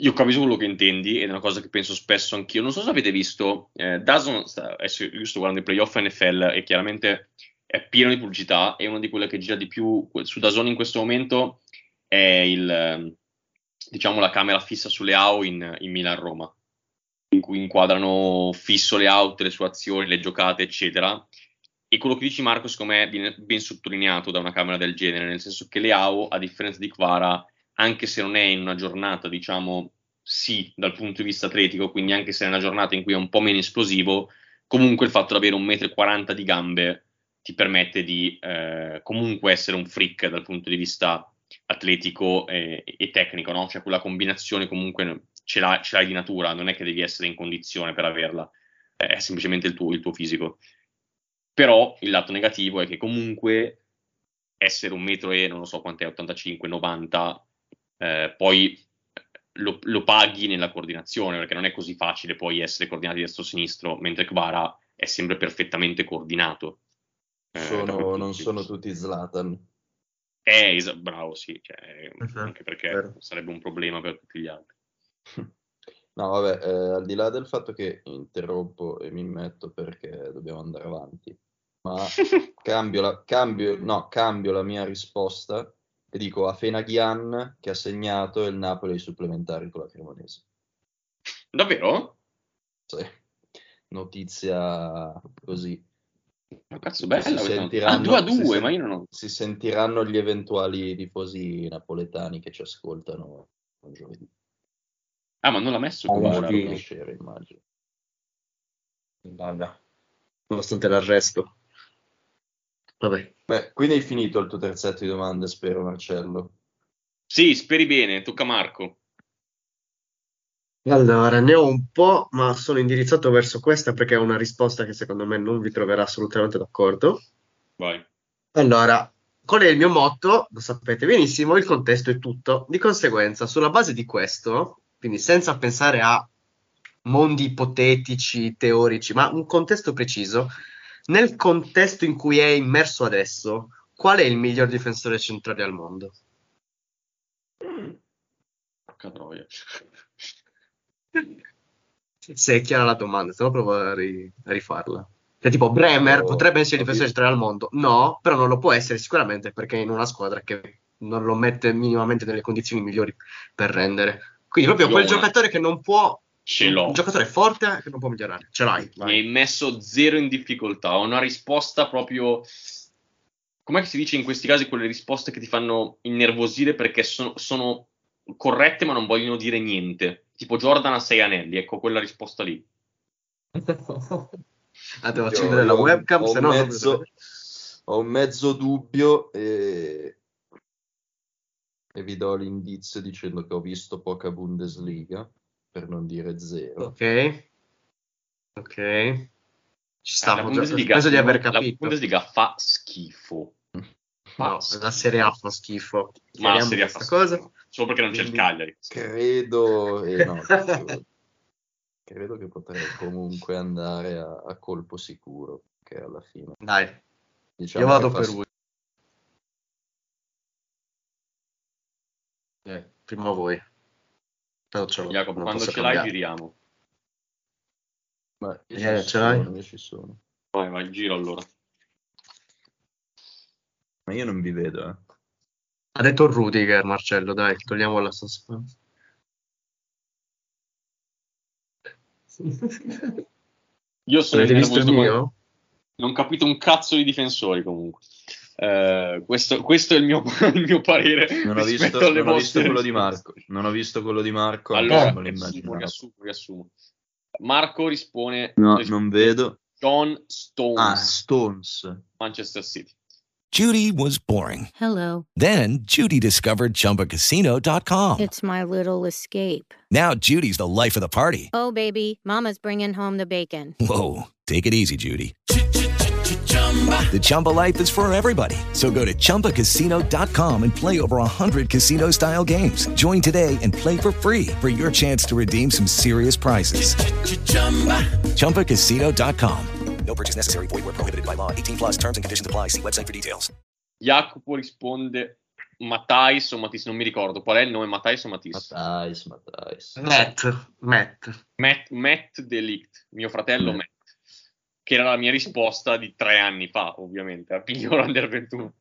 Speaker 1: io capisco quello che intendi ed è una cosa che penso spesso anch'io. Non so se avete visto, eh, sta- adesso io sto guardando i playoff NFL e chiaramente è pieno di pubblicità e una di quelle che gira di più su Dazn in questo momento è il, diciamo, la camera fissa sulle AO in, in Milan-Roma, in cui inquadrano fisso le auto, le sue azioni, le giocate, eccetera. E quello che dici Marco, secondo me, viene ben sottolineato da una camera del genere, nel senso che Leao, a differenza di Kvara, anche se non è in una giornata, diciamo, sì, dal punto di vista atletico, quindi anche se è una giornata in cui è un po' meno esplosivo, comunque il fatto di avere un metro e 40 di gambe ti permette di eh, comunque essere un freak dal punto di vista atletico e, e tecnico, no? Cioè quella combinazione comunque ce l'hai, ce l'hai di natura, non è che devi essere in condizione per averla, è semplicemente il tuo, il tuo fisico. Però il lato negativo è che comunque essere un metro e non lo so quant'è, 85, 90, eh, poi lo, lo paghi nella coordinazione, perché non è così facile poi essere coordinati destro-sinistro, mentre Kvara è sempre perfettamente coordinato. Eh,
Speaker 3: Sono- non sono tutti Zlatan.
Speaker 1: Eh, esa- bravo, sì, cioè,
Speaker 2: Mhm,
Speaker 1: anche perché
Speaker 2: vero.
Speaker 1: sarebbe un problema per tutti gli altri. [LAUGHS]
Speaker 3: No, vabbè, eh, al di là del fatto che interrompo e mi metto perché dobbiamo andare avanti, ma [LAUGHS] cambio la, cambio, no, cambio la mia risposta e dico a Fenaghian che ha segnato il Napoli ai supplementari con la Cremonese.
Speaker 1: Davvero?
Speaker 3: Sì. Notizia così.
Speaker 1: Ma cazzo,
Speaker 3: Si
Speaker 1: bella questa
Speaker 3: sentiranno,
Speaker 1: notizia. Ah, 2 a
Speaker 3: si
Speaker 1: 2,
Speaker 3: sen-
Speaker 1: ma io non ho...
Speaker 3: si sentiranno gli eventuali tifosi napoletani che ci ascoltano giovedì.
Speaker 1: Ah, ma non l'ha messo
Speaker 2: Ah,
Speaker 1: come
Speaker 2: guarda.
Speaker 3: Conoscere, immagino.
Speaker 2: Vabbè. Nonostante l'arresto. Vabbè.
Speaker 3: Beh, quindi hai finito il tuo terzetto di domande, spero, Marcello.
Speaker 1: Sì, speri bene, tocca a Marco.
Speaker 2: Allora, ne ho un po', ma sono indirizzato verso questa perché è una risposta che secondo me non vi troverà assolutamente d'accordo.
Speaker 1: Vai.
Speaker 2: Allora, qual è il mio motto? Lo sapete benissimo, il contesto è tutto. Di conseguenza, sulla base di questo, quindi senza pensare a mondi ipotetici, teorici, ma un contesto preciso, nel contesto in cui è immerso adesso, qual è il miglior difensore centrale al mondo?
Speaker 1: Porca troia.
Speaker 2: Se è chiara la domanda, se no provo a, ri- a rifarla. Cioè, tipo, Bremer
Speaker 3: Oh,
Speaker 2: potrebbe essere il difensore centrale al mondo? No, però non lo può essere sicuramente perché è in una squadra che non lo mette minimamente nelle condizioni migliori per rendere. Quindi proprio
Speaker 1: Io
Speaker 2: quel giocatore che non può...
Speaker 1: Ce l'ho.
Speaker 2: Un giocatore forte che non può migliorare. Ce l'hai.
Speaker 1: Mi hai messo zero in difficoltà. Ho una risposta proprio. Com'è che si dice in questi casi quelle risposte che ti fanno innervosire perché sono, sono corrette ma non vogliono dire niente? Tipo Jordan a sei anelli, ecco quella risposta lì. [LAUGHS]
Speaker 2: Ah, devo accendere la webcam, se no...
Speaker 3: mezzo-. Ho un mezzo dubbio e... e vi do l'indizio dicendo che ho visto poca Bundesliga, per non dire zero.
Speaker 2: Ok. Ok. Ci sta,
Speaker 1: la
Speaker 2: già-
Speaker 1: Bundesliga,
Speaker 2: penso di aver
Speaker 1: la
Speaker 2: capito.
Speaker 1: Bundesliga fa schifo. Fa
Speaker 2: No,
Speaker 1: schifo.
Speaker 2: la Serie A fa schifo.
Speaker 1: Ma la Serie A fa schifo.
Speaker 2: cosa.
Speaker 1: Solo perché non c'è il
Speaker 3: Quindi
Speaker 1: Cagliari.
Speaker 3: Credo, eh, no, [LAUGHS] credo, che potrei comunque andare a, a colpo sicuro, che alla fine...
Speaker 2: Dai,
Speaker 3: Diciamo
Speaker 2: io vado per lui. Eh, prima voi. Tanto ce l'ho,
Speaker 1: Jacopo, quando ce l'hai
Speaker 2: cambiare.
Speaker 1: giriamo.
Speaker 3: Ma io
Speaker 2: Eh,
Speaker 3: ci
Speaker 2: ce l'hai?
Speaker 3: sono, io ci sono.
Speaker 1: Vai, vai, giro allora.
Speaker 3: Ma io non vi vedo, eh.
Speaker 2: Ha detto Rudiger, Marcello, dai, togliamo la suspense.
Speaker 1: Io sono
Speaker 2: Avete visto il mio?
Speaker 1: Non ho capito un cazzo di difensori comunque. Eh, questo, questo è il mio, [LAUGHS] il mio parere.
Speaker 3: Non ho
Speaker 1: rispetto
Speaker 3: visto, non ho visto quello di. Marco. Non ho visto quello di Marco,
Speaker 1: Allora, riassumo, riassumo, riassumo. Marco rispone,
Speaker 3: No,
Speaker 1: risponde
Speaker 3: non vedo.
Speaker 1: John Stones,
Speaker 3: Ah, Stones.
Speaker 1: Manchester City.
Speaker 4: Judy was boring.
Speaker 5: Hello.
Speaker 4: Then Judy discovered ChumbaCasino.com.
Speaker 5: It's my little escape.
Speaker 4: Now Judy's the life of the party.
Speaker 5: Oh, baby, Mama's bringing home the bacon.
Speaker 4: Whoa, take it easy, Judy. The Chumba life is for everybody. So go to ChumbaCasino.com and play over 100 casino style games. Join today and play for free for your chance to redeem some serious prizes. ChumbaCasino.com. No purchase necessary. Void where prohibited by law. 18 plus terms and conditions apply. See website for details.
Speaker 1: Jacopo risponde Matthijs o Matisse, non mi ricordo qual è il nome, Matthijs o Matisse?
Speaker 3: Matthijs, Matthijs.
Speaker 2: Matt, Matt.
Speaker 1: Matt, Matt Delict, mio fratello
Speaker 3: Mm.
Speaker 1: Matt, che era la mia risposta di tre anni fa, ovviamente, a Pigliolo Under 21.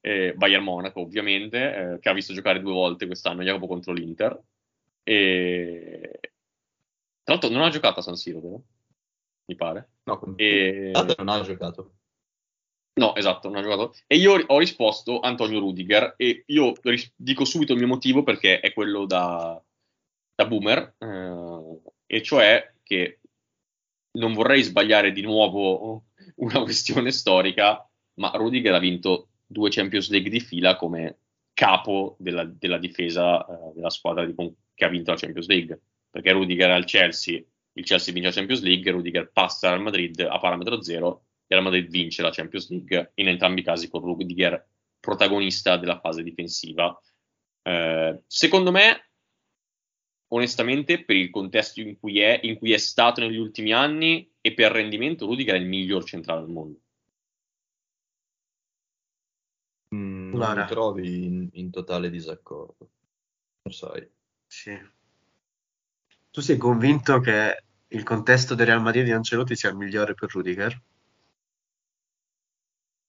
Speaker 1: Eh, Bayern Monaco, ovviamente, eh, che ha visto giocare due volte quest'anno Jacopo contro l'Inter. E... Tra l'altro non ha giocato a San Siro, vero? Mi pare.
Speaker 3: No,
Speaker 1: E...
Speaker 3: Non ha giocato.
Speaker 1: No, esatto, non ha giocato. E io ho risposto Antonio Rudiger e io ris- dico subito il mio motivo perché è quello da, da boomer, eh, e cioè che non vorrei sbagliare di nuovo [LAUGHS] una questione storica, ma Rudiger ha vinto due Champions League di fila come capo della, della difesa eh, della squadra di che ha vinto la Champions League, perché Rudiger al Chelsea, il Chelsea vince la Champions League, Rudiger passa al Madrid a parametro zero e la Madrid vince la Champions League, in entrambi i casi con Rudiger protagonista della fase difensiva. Eh, secondo me, onestamente, per il contesto in cui, è, in cui è stato negli ultimi anni e per rendimento, Rudiger è il miglior centrale al mondo.
Speaker 3: Mm, non mi trovi in, in totale disaccordo. Lo sai.
Speaker 2: Sì. Tu sei convinto che il contesto del Real Madrid di Ancelotti sia il migliore per Rudiger?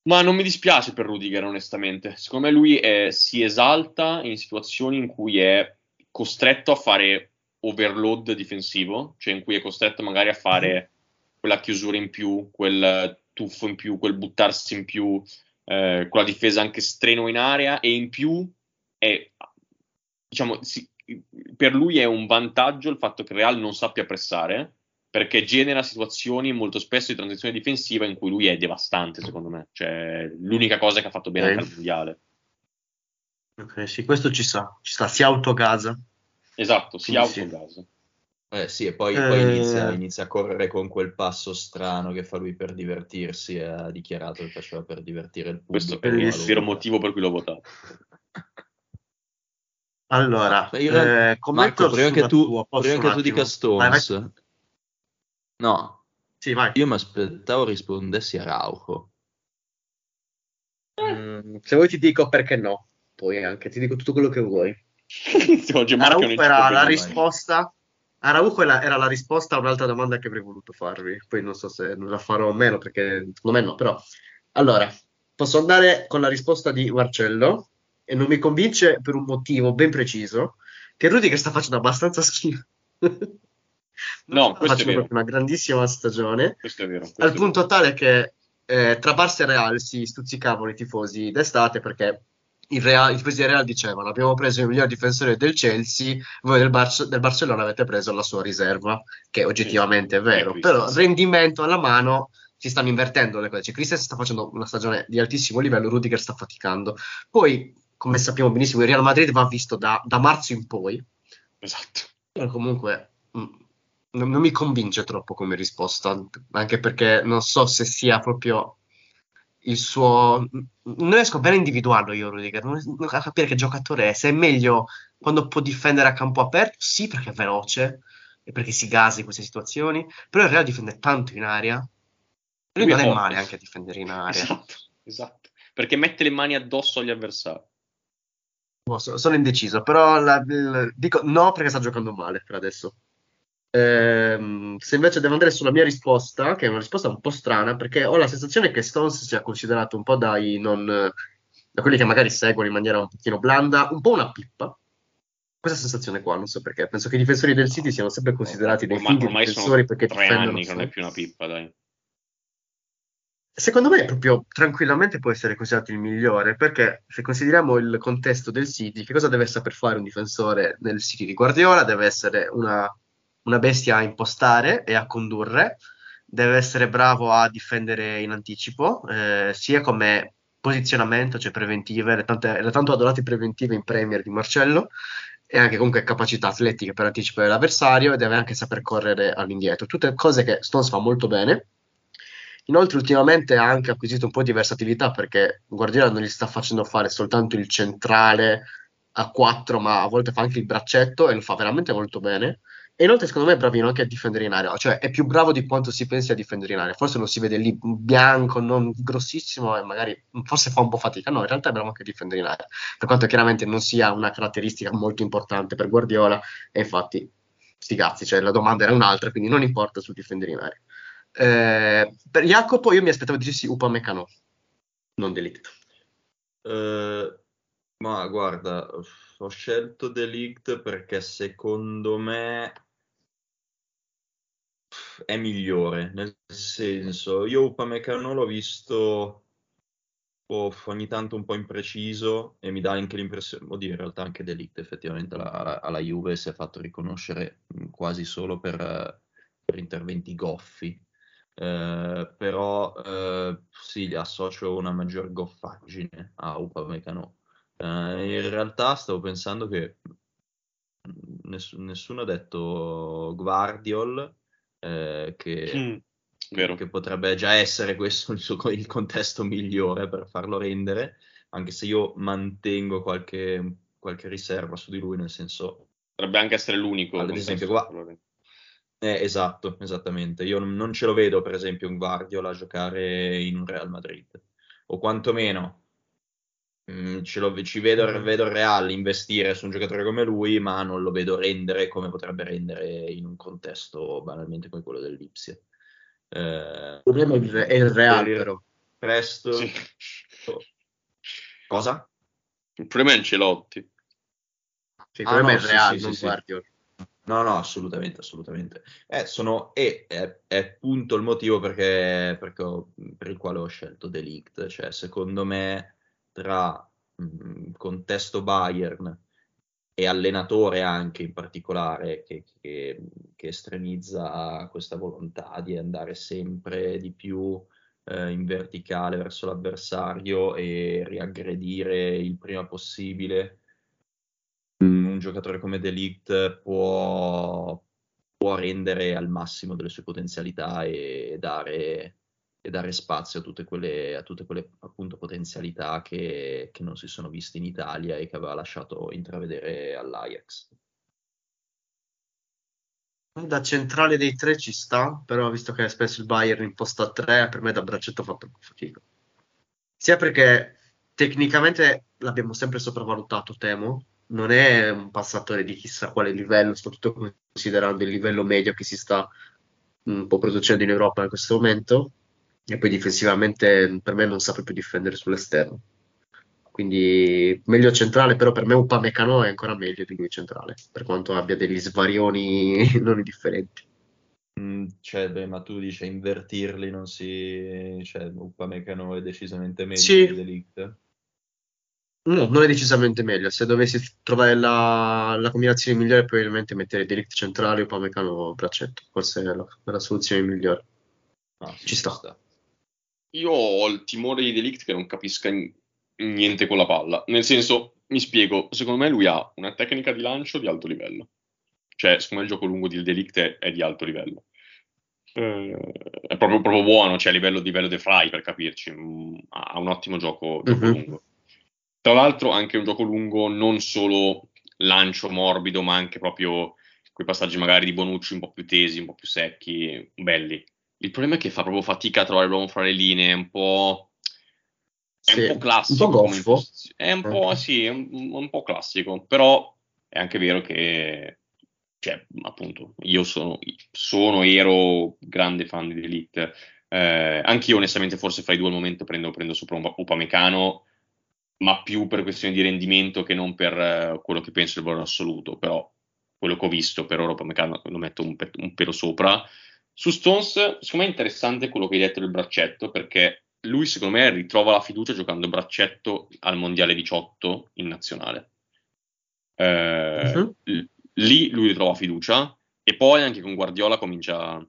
Speaker 1: Ma non mi dispiace per Rudiger, onestamente. Secondo me lui è- si esalta in situazioni in cui è costretto a fare overload difensivo, cioè in cui è costretto magari a fare quella chiusura in più, quel tuffo in più, quel buttarsi in più, eh, quella difesa anche strenua in area e in più è, diciamo, si- per lui è un vantaggio il fatto che il Real non sappia pressare perché genera situazioni molto spesso di transizione difensiva in cui lui è devastante, secondo me. Cioè, l'unica cosa che ha fatto bene anche al mondiale.
Speaker 2: Ok, sì, questo ci sta, ci sta, si autogasa.
Speaker 1: Esatto, si
Speaker 2: Quindi sì.
Speaker 1: autogasa.
Speaker 3: Eh sì, e poi,
Speaker 2: Eh.
Speaker 3: poi inizia, inizia a correre con quel passo strano che fa lui per divertirsi e ha dichiarato che faceva per divertire il pubblico.
Speaker 1: Questo è il vero motivo per cui l'ho votato.
Speaker 2: Allora,
Speaker 3: io-
Speaker 2: eh,
Speaker 3: Marco, prima che tu, prima che tu dica
Speaker 2: attimo? Vai, vai.
Speaker 3: Stones, no,
Speaker 2: Sì, vai.
Speaker 3: io mi aspettavo rispondessi a Rauco.
Speaker 2: Mm, se vuoi ti dico perché no, poi anche ti dico tutto quello che vuoi. [LAUGHS]
Speaker 1: Oggi
Speaker 2: era la
Speaker 1: più,
Speaker 2: risposta. Araujo era, era la risposta a un'altra domanda che avrei voluto farvi. Poi non so se la farò o meno, perché secondo me no. Però, allora, posso andare con la risposta di Marcello e non mi convince per un motivo ben preciso, che Rudiger sta facendo abbastanza schifo. [LAUGHS]
Speaker 1: No, questo è
Speaker 2: facendo
Speaker 1: vero.
Speaker 2: una grandissima stagione.
Speaker 1: Questo è vero. questo
Speaker 2: Al
Speaker 1: è
Speaker 2: punto tale che eh, tra Barça e Real si stuzzicavano i tifosi d'estate perché il Real, i tifosi del Real dicevano abbiamo preso il miglior difensore del Chelsea, voi del, Bar- del Barcellona avete preso la sua riserva, che oggettivamente è vero, però rendimento alla mano si stanno invertendo le cose. Cioè, Christensen sta facendo una stagione di altissimo livello, Rudiger sta faticando. Poi, come sappiamo benissimo, il Real Madrid va visto da, da marzo in poi,
Speaker 1: Esatto.
Speaker 2: però comunque mm, non, non mi convince troppo come risposta, anche perché non so se sia proprio il suo... Non riesco bene a individuarlo io, Rudiger, non riesco a capire che giocatore è, se è meglio quando può difendere a campo aperto, sì perché è veloce e perché si gasa in queste situazioni, però il Real difende tanto in aria, lui
Speaker 1: Lui è
Speaker 2: non è
Speaker 1: forte.
Speaker 2: male anche a difendere in aria.
Speaker 1: Esatto, esatto. Perché mette le mani addosso agli avversari.
Speaker 2: So- sono indeciso, però la- il- dico no perché sta giocando male per adesso. Ehm, se invece devo andare sulla mia risposta, che è una risposta un po' strana, perché ho la sensazione che Stones sia considerato un po' dai non, da quelli che magari seguono in maniera un pochino blanda, un po' una pippa. Questa sensazione qua, non so perché. Penso che i difensori del City siano sempre considerati dei
Speaker 1: Ormai,
Speaker 2: fighi
Speaker 1: ormai
Speaker 2: difensori perché
Speaker 1: tre
Speaker 2: difendono.
Speaker 1: anni che non è più una pippa, dai.
Speaker 2: Secondo me proprio tranquillamente può essere considerato il migliore, perché se consideriamo il contesto del City, che cosa deve saper fare un difensore nel City di Guardiola? Deve essere una, una bestia a impostare e a condurre, deve essere bravo a difendere in anticipo, eh, sia come posizionamento, cioè preventive, le, tante, le tanto adorate preventive in Premier di Marcello, e anche comunque capacità atletiche per anticipare l'avversario, e deve anche saper correre all'indietro. Tutte cose che Stones fa molto bene. Inoltre, ultimamente ha anche acquisito un po' di versatilità perché Guardiola non gli sta facendo fare soltanto il centrale a 4, ma a volte fa anche il braccetto e lo fa veramente molto bene. E inoltre, secondo me, è bravino anche a difendere in area, cioè è più bravo di quanto si pensi a difendere in area. Forse lo si vede lì bianco, non grossissimo, e magari forse fa un po' fatica. No, in realtà è bravo anche a difendere in area, per quanto chiaramente non sia una caratteristica molto importante per Guardiola. E infatti, sti cazzi, cioè la domanda era un'altra, quindi non importa sul difendere in area. Eh, per Jacopo io mi aspettavo dicessi Upamecano, non Delict.
Speaker 3: Eh, ma guarda, ho scelto Delict perché secondo me è migliore, nel senso, io Upamecano l'ho visto oh, ogni tanto un po' impreciso e mi dà anche l'impressione, oddio in realtà anche Delict effettivamente alla, alla- Juve si è fatto riconoscere quasi solo per, per interventi goffi, Eh, però eh, sì, associo una maggior goffaggine a Upamecano. Eh, in realtà stavo pensando che ness- nessuno ha detto Guardiol, eh, che,
Speaker 1: Mm,
Speaker 3: che potrebbe già essere questo il, suo- il contesto migliore per farlo rendere, anche se io mantengo qualche, qualche riserva su di lui, nel senso,
Speaker 1: Potrebbe anche essere l'unico.
Speaker 3: ad esempio,
Speaker 1: per
Speaker 3: gua-
Speaker 1: farlo
Speaker 3: eh, esatto, esattamente. Io non, non ce lo vedo, per esempio, un Guardiola a giocare in un Real Madrid, o quantomeno Mm, ce lo- ci vedo, vedo il Real investire su un giocatore come lui, ma non lo vedo rendere come potrebbe rendere in un contesto banalmente come quello dell'Ipsia. Eh,
Speaker 2: Il problema è il, Real, però.
Speaker 3: resto,
Speaker 1: Sì.
Speaker 3: cosa?
Speaker 1: Il problema è Ancelotti.
Speaker 2: Sì, il
Speaker 3: Ah,
Speaker 2: problema
Speaker 3: no,
Speaker 2: è il Real,
Speaker 3: sì,
Speaker 2: non
Speaker 3: sì.
Speaker 2: Guardiola.
Speaker 3: No, no, assolutamente, assolutamente. Eh, sono, e è, è appunto il motivo perché, perché ho- per il quale ho scelto The Ligt. Cioè, secondo me, tra mm, contesto Bayern e allenatore anche in particolare, che, che- che estremizza questa volontà di andare sempre di più eh, in verticale verso l'avversario e riaggredire il prima possibile. Mm, un giocatore come De Ligt può, può rendere al massimo delle sue potenzialità e dare, e dare spazio a tutte quelle, a tutte quelle appunto potenzialità che, che non si sono viste in Italia e che aveva lasciato intravedere all'Ajax.
Speaker 2: Da centrale dei tre ci sta, però visto che spesso il Bayern imposta a tre, per me da braccetto fa troppo fatica. Sia perché tecnicamente l'abbiamo sempre sopravvalutato, temo. Non è un passatore di chissà quale livello, soprattutto considerando il livello medio che si sta un po' producendo in Europa in questo momento. E poi difensivamente per me non sa proprio difendere sull'esterno. Quindi meglio centrale, però per me Upamecano è ancora meglio di lui centrale, per quanto abbia degli svarioni [LAUGHS] non indifferenti.
Speaker 3: Mm, cioè, beh, ma tu dici invertirli, non si... cioè, Upamecano è decisamente meglio
Speaker 2: Sì.
Speaker 3: di De Ligt?
Speaker 2: No, non è decisamente meglio. Se dovessi trovare la, la combinazione migliore, probabilmente mettere Delict centrale e Upamecano braccetto. Forse è la, è la soluzione migliore.
Speaker 3: Ah, sì,
Speaker 2: Ci sta.
Speaker 1: Io ho il timore di Delict che non capisca n- niente con la palla. Nel senso, mi spiego, secondo me lui ha una tecnica di lancio di alto livello. Cioè, secondo me il gioco lungo di Delict è, è di alto livello. Eh, è proprio, proprio buono, cioè a livello, livello De Frey, per capirci. Mm, Ha un ottimo gioco, gioco
Speaker 2: Mhm.
Speaker 1: lungo. Tra l'altro anche un gioco lungo non solo lancio morbido, ma anche proprio quei passaggi magari di Bonucci un po' più tesi, un po' più secchi, belli. Il problema è che fa proprio fatica a trovare l'uomo fra le linee, è un po'... È
Speaker 2: Sì,
Speaker 1: un po' classico.
Speaker 2: un po' goffo.
Speaker 1: È un po', sì, è un, un po' classico, però è anche vero che, cioè, appunto, io sono, sono ero grande fan di Elite. Eh, anch'io, onestamente, forse fra i due al momento prendo, prendo sopra un Upamecano, ma più per questione di rendimento che non per eh, quello che penso del valore assoluto. Però quello che ho visto per ora Upamecano lo metto un, pe- un pelo sopra. Su Stones, secondo me è interessante quello che hai detto del braccetto, perché lui, secondo me, ritrova la fiducia giocando braccetto al Mondiale 18 in nazionale. Eh, l- Lì lui ritrova fiducia e poi anche con Guardiola comincia...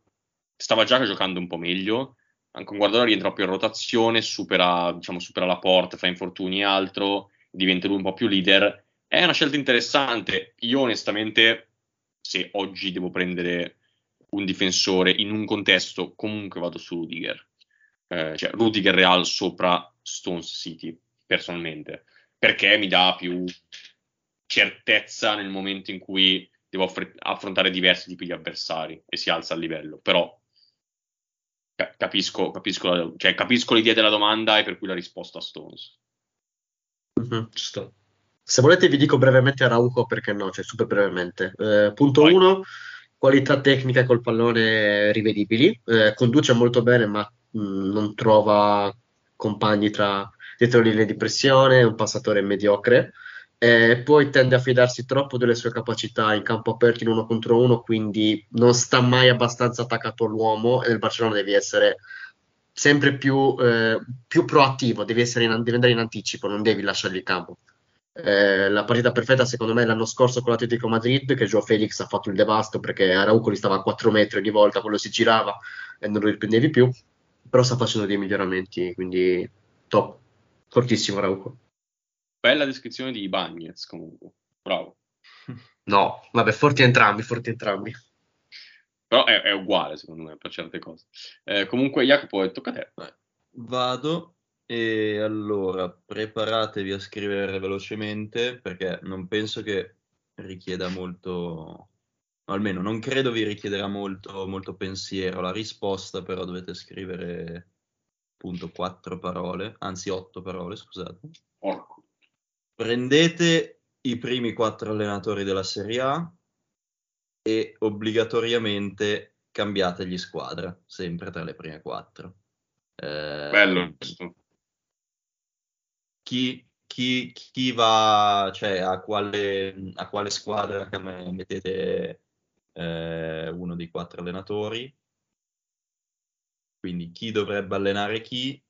Speaker 1: Stava già giocando un po' meglio, anche con Guardiola rientra più in rotazione, supera, diciamo, supera la porta, fa infortuni e altro, diventa lui un po' più leader. È una scelta interessante. Io onestamente, se oggi devo prendere un difensore in un contesto, comunque vado su Rudiger. Eh, cioè Rudiger Real sopra Stones City, personalmente, perché mi dà più certezza nel momento in cui devo affre- affrontare diversi tipi di avversari e si alza il livello. Però ca- capisco, capisco, la- cioè, capisco l'idea della domanda e per cui la risposta a Stones.
Speaker 2: Mhm, ci sta. Se volete vi dico brevemente Araujo perché no, cioè super brevemente. Eh, punto
Speaker 1: Vai.
Speaker 2: 1, qualità tecnica col pallone rivedibili, Eh, conduce molto bene ma mh, non trova compagni tra dietro linee di pressione, è un passatore mediocre. Eh, poi tende a fidarsi troppo delle sue capacità in campo aperto in uno contro uno, quindi non sta mai abbastanza attaccato all'uomo e nel Barcellona devi essere sempre più, eh, più proattivo, devi, in- devi andare in anticipo, non devi lasciargli il campo. Eh, la partita perfetta secondo me l'anno scorso con l'Atletico Madrid che Joao Felix ha fatto il devasto perché Araujo gli stava a 4 metri ogni volta, quello si girava e non lo riprendevi più, però sta facendo dei miglioramenti, quindi top, fortissimo Araujo.
Speaker 1: Bella descrizione di Bagnez comunque, bravo. [LAUGHS]
Speaker 2: No, vabbè, forti entrambi, forti entrambi.
Speaker 1: Però è, è uguale secondo me per certe cose. Eh, comunque Jacopo, tocca a te.
Speaker 3: Vado e allora preparatevi a scrivere velocemente perché non penso che richieda molto, almeno non credo vi richiederà molto, molto pensiero la risposta, però dovete scrivere appunto quattro parole, anzi otto parole, scusate.
Speaker 1: Porco.
Speaker 3: prendete i primi quattro allenatori della Serie A e obbligatoriamente cambiategli squadra, sempre tra le prime quattro. Eh,
Speaker 1: Bello.
Speaker 3: Chi, chi, chi va, cioè a quale, a quale squadra mettete eh, uno dei quattro allenatori? Quindi chi dovrebbe allenare chi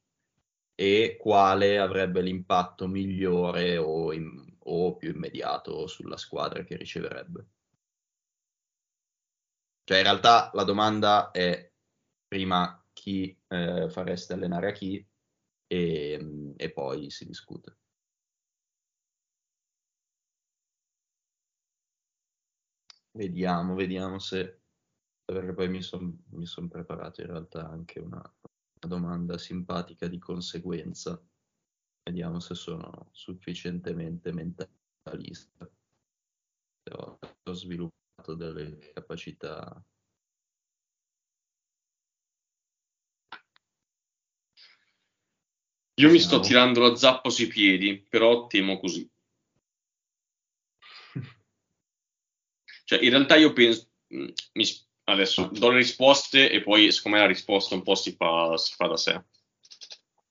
Speaker 3: e quale avrebbe l'impatto migliore o, in, o più immediato sulla squadra che riceverebbe. Cioè, in realtà la domanda è prima chi eh, fareste allenare a chi e, e poi si discute. Vediamo, vediamo se... Perché poi mi sono son preparato in realtà anche una, una domanda simpatica di conseguenza. Vediamo se sono sufficientemente mentalista. Ho sviluppato delle capacità.
Speaker 1: Io mi sto tirando lo zappo sui piedi, però temo così. [LAUGHS] Cioè, in realtà io penso... Mi, adesso do le risposte e poi, siccome la risposta un po' si fa, si fa da sé.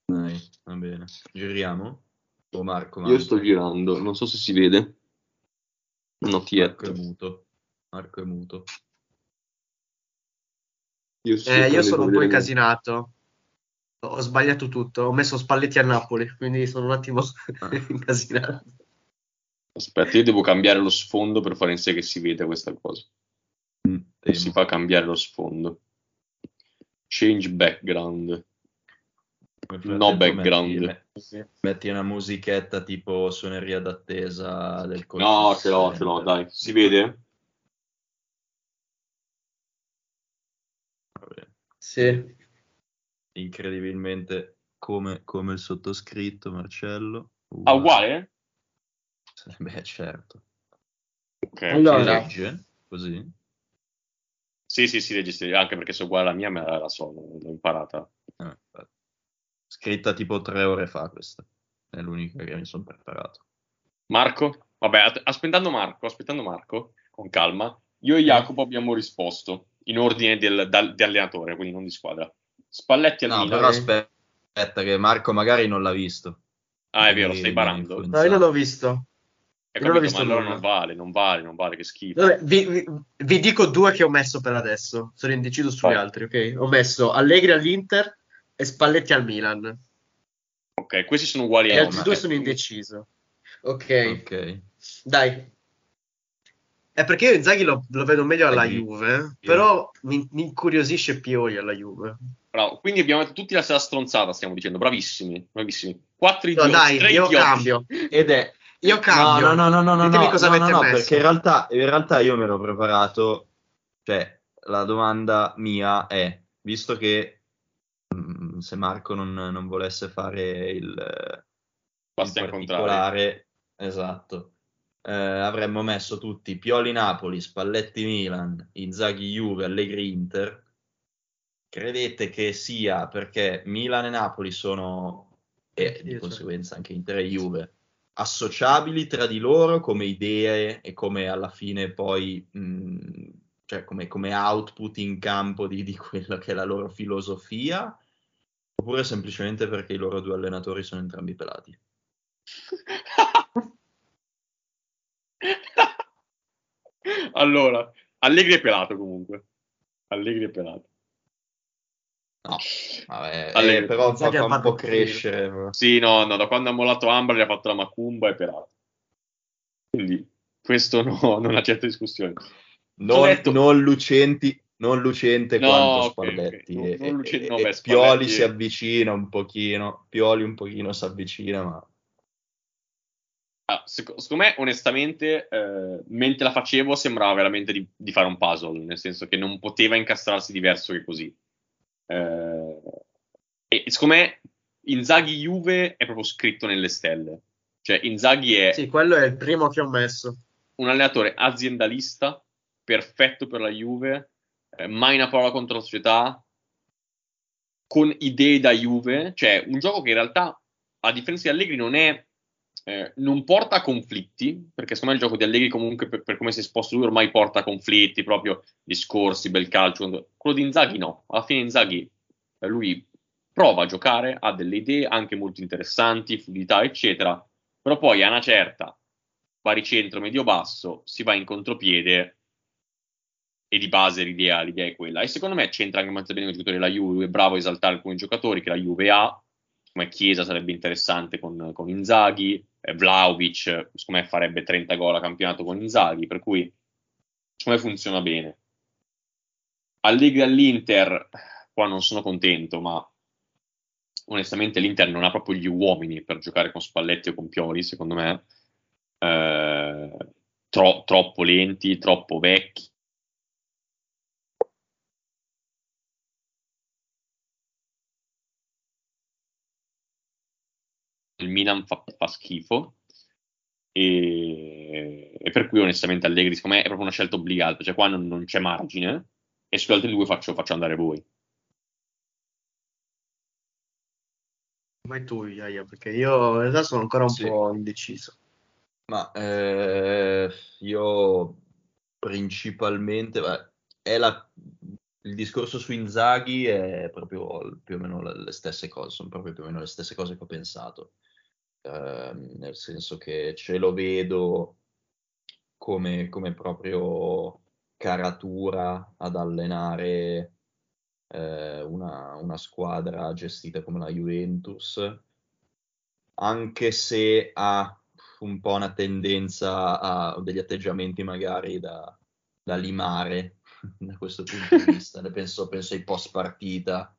Speaker 3: Dai, va bene. Giriamo? O Marco?
Speaker 1: Io sto girando, non so se si vede. Not
Speaker 3: Marco è muto. Marco è muto.
Speaker 2: Io, eh, io sono un po' incasinato. Ho sbagliato tutto. Ho messo Spalletti a Napoli, quindi sono un attimo ah. [LAUGHS] incasinato.
Speaker 1: Aspetta, io devo cambiare lo sfondo per fare in sé che si veda questa cosa. Mm, si fa cambiare lo sfondo. Change background. No background.
Speaker 3: Metti, metti, una musichetta tipo suoneria d'attesa del
Speaker 1: No, ce l'ho, ce l'ho, dai. Si vede?
Speaker 3: Vabbè.
Speaker 2: Sì.
Speaker 3: Incredibilmente come, come il sottoscritto, Marcello.
Speaker 1: Uh. Ah, uguale?
Speaker 3: Beh, certo.
Speaker 1: Ok.
Speaker 3: Allora, legge così?
Speaker 1: Sì, sì, si legge, anche perché se è uguale alla mia me la so, l'ho imparata.
Speaker 3: Ah, Scritta tipo tre ore fa questa, è l'unica che mi sono preparato.
Speaker 1: Marco? Vabbè, aspettando Marco, aspettando Marco, con calma, io e Jacopo abbiamo risposto in ordine del, dal, di allenatore, quindi non di squadra. Spalletti al
Speaker 3: no,
Speaker 1: Milan.
Speaker 3: però aspetta che Marco magari non l'ha visto.
Speaker 1: Ah, è vero, stai barando.
Speaker 2: No, io non l'ho visto.
Speaker 1: Capito, visto ma allora non vale, non vale, non vale, che schifo.
Speaker 2: Vabbè, vi, vi, vi, dico due che ho messo per adesso. Sono indeciso sugli oh. altri, ok? Ho messo Allegri all'Inter e Spalletti al Milan.
Speaker 1: Ok, questi sono uguali
Speaker 2: a me. E altri due sono indeciso. Ok.
Speaker 3: Ok.
Speaker 2: Dai. È perché io Inzaghi lo, lo vedo meglio alla Inzaghi. Juve, però mi, mi, incuriosisce Pioli alla Juve.
Speaker 1: Bravo, quindi abbiamo detto tutti la stessa stronzata, stiamo dicendo, bravissimi, bravissimi. Quattro idioti,
Speaker 2: no, dai, io
Speaker 1: idioti.
Speaker 2: cambio. Ed è io cambio.
Speaker 3: No, no, no, no, Ditemi
Speaker 2: no, cosa
Speaker 3: no,
Speaker 2: avete
Speaker 3: no,
Speaker 2: messo.
Speaker 3: perché in realtà, in realtà io mi ero preparato, cioè la domanda mia è, visto che mh, se Marco non, non, volesse fare il, il particolare, esatto, eh, avremmo messo tutti Pioli Napoli, Spalletti Milan, Inzaghi Juve, Allegri Inter. Credete che sia perché Milan e Napoli sono, e di conseguenza anche Inter e Juve, associabili tra di loro come idee e come alla fine poi, mh, cioè come, come, output in campo di, di quella che è la loro filosofia, oppure semplicemente perché i loro due allenatori sono entrambi pelati? [LAUGHS]
Speaker 1: allora, Allegri è pelato comunque. Allegri è pelato.
Speaker 3: No, vabbè, eh, però fa, fa un po' crescere.
Speaker 1: Sì, no, no, da quando ha mollato Amber gli ha fatto la macumba e pelato. Quindi questo no, [LAUGHS] non accetta discussione.
Speaker 3: Non, detto... non, lucenti, non lucente
Speaker 1: no,
Speaker 3: quanto
Speaker 1: okay,
Speaker 3: Spalletti.
Speaker 1: okay. Non, non lucente,
Speaker 3: e,
Speaker 1: no,
Speaker 3: beh,
Speaker 1: beh,
Speaker 3: Pioli
Speaker 1: Spalletti...
Speaker 3: si avvicina un pochino, Pioli un pochino si avvicina, ma...
Speaker 1: Ah, secondo, secondo me, onestamente, eh, mentre la facevo sembrava veramente di, di fare un puzzle, nel senso che non poteva incastrarsi diverso che così. Eh, e secondo me Inzaghi Juve è proprio scritto nelle stelle. Cioè, Inzaghi è.
Speaker 2: Sì, quello è il primo che ho messo.
Speaker 1: Un allenatore aziendalista, perfetto per la Juve, eh, mai una parola contro la società, con idee da Juve. Cioè, un gioco che in realtà, a differenza di Allegri, non è eh, non porta conflitti, perché secondo me il gioco di Allegri comunque per, per come si è esposto lui ormai porta conflitti, proprio discorsi, bel calcio. Quello di Inzaghi no, alla fine Inzaghi eh, lui prova a giocare, ha delle idee anche molto interessanti, fluidità eccetera, però poi a una certa baricentro medio-basso si va in contropiede e di base l'idea, l'idea, è quella. E secondo me c'entra anche molto bene con i della Juve, è bravo a esaltare alcuni giocatori che la Juve ha, come Chiesa sarebbe interessante con, con Inzaghi, Vlaovic, secondo me farebbe 30 gol a campionato con Inzaghi, per cui secondo me funziona bene. Allegri all'Inter, qua non sono contento, ma onestamente l'Inter non ha proprio gli uomini per giocare con Spalletti o con Pioli, secondo me. Eh, tro- troppo lenti, troppo vecchi. Il Milan fa, fa schifo e, e, per cui onestamente Allegri secondo me è proprio una scelta obbligata, cioè qua non, non c'è margine e sugli altri due faccio, faccio andare voi.
Speaker 2: Vai tu, Iaia, perché io in realtà sono ancora un
Speaker 3: Sì.
Speaker 2: po' indeciso.
Speaker 3: Ma eh, io principalmente, beh, è la- il discorso su Inzaghi è proprio più o meno le, le stesse cose, sono proprio più o meno le stesse cose che ho pensato, Ehm, nel senso che ce lo vedo come, come proprio caratura ad allenare eh, una, una squadra gestita come la Juventus, anche se ha un po' una tendenza a degli atteggiamenti magari da, da limare [LAUGHS] da questo punto di vista. Penso, penso ai post partita,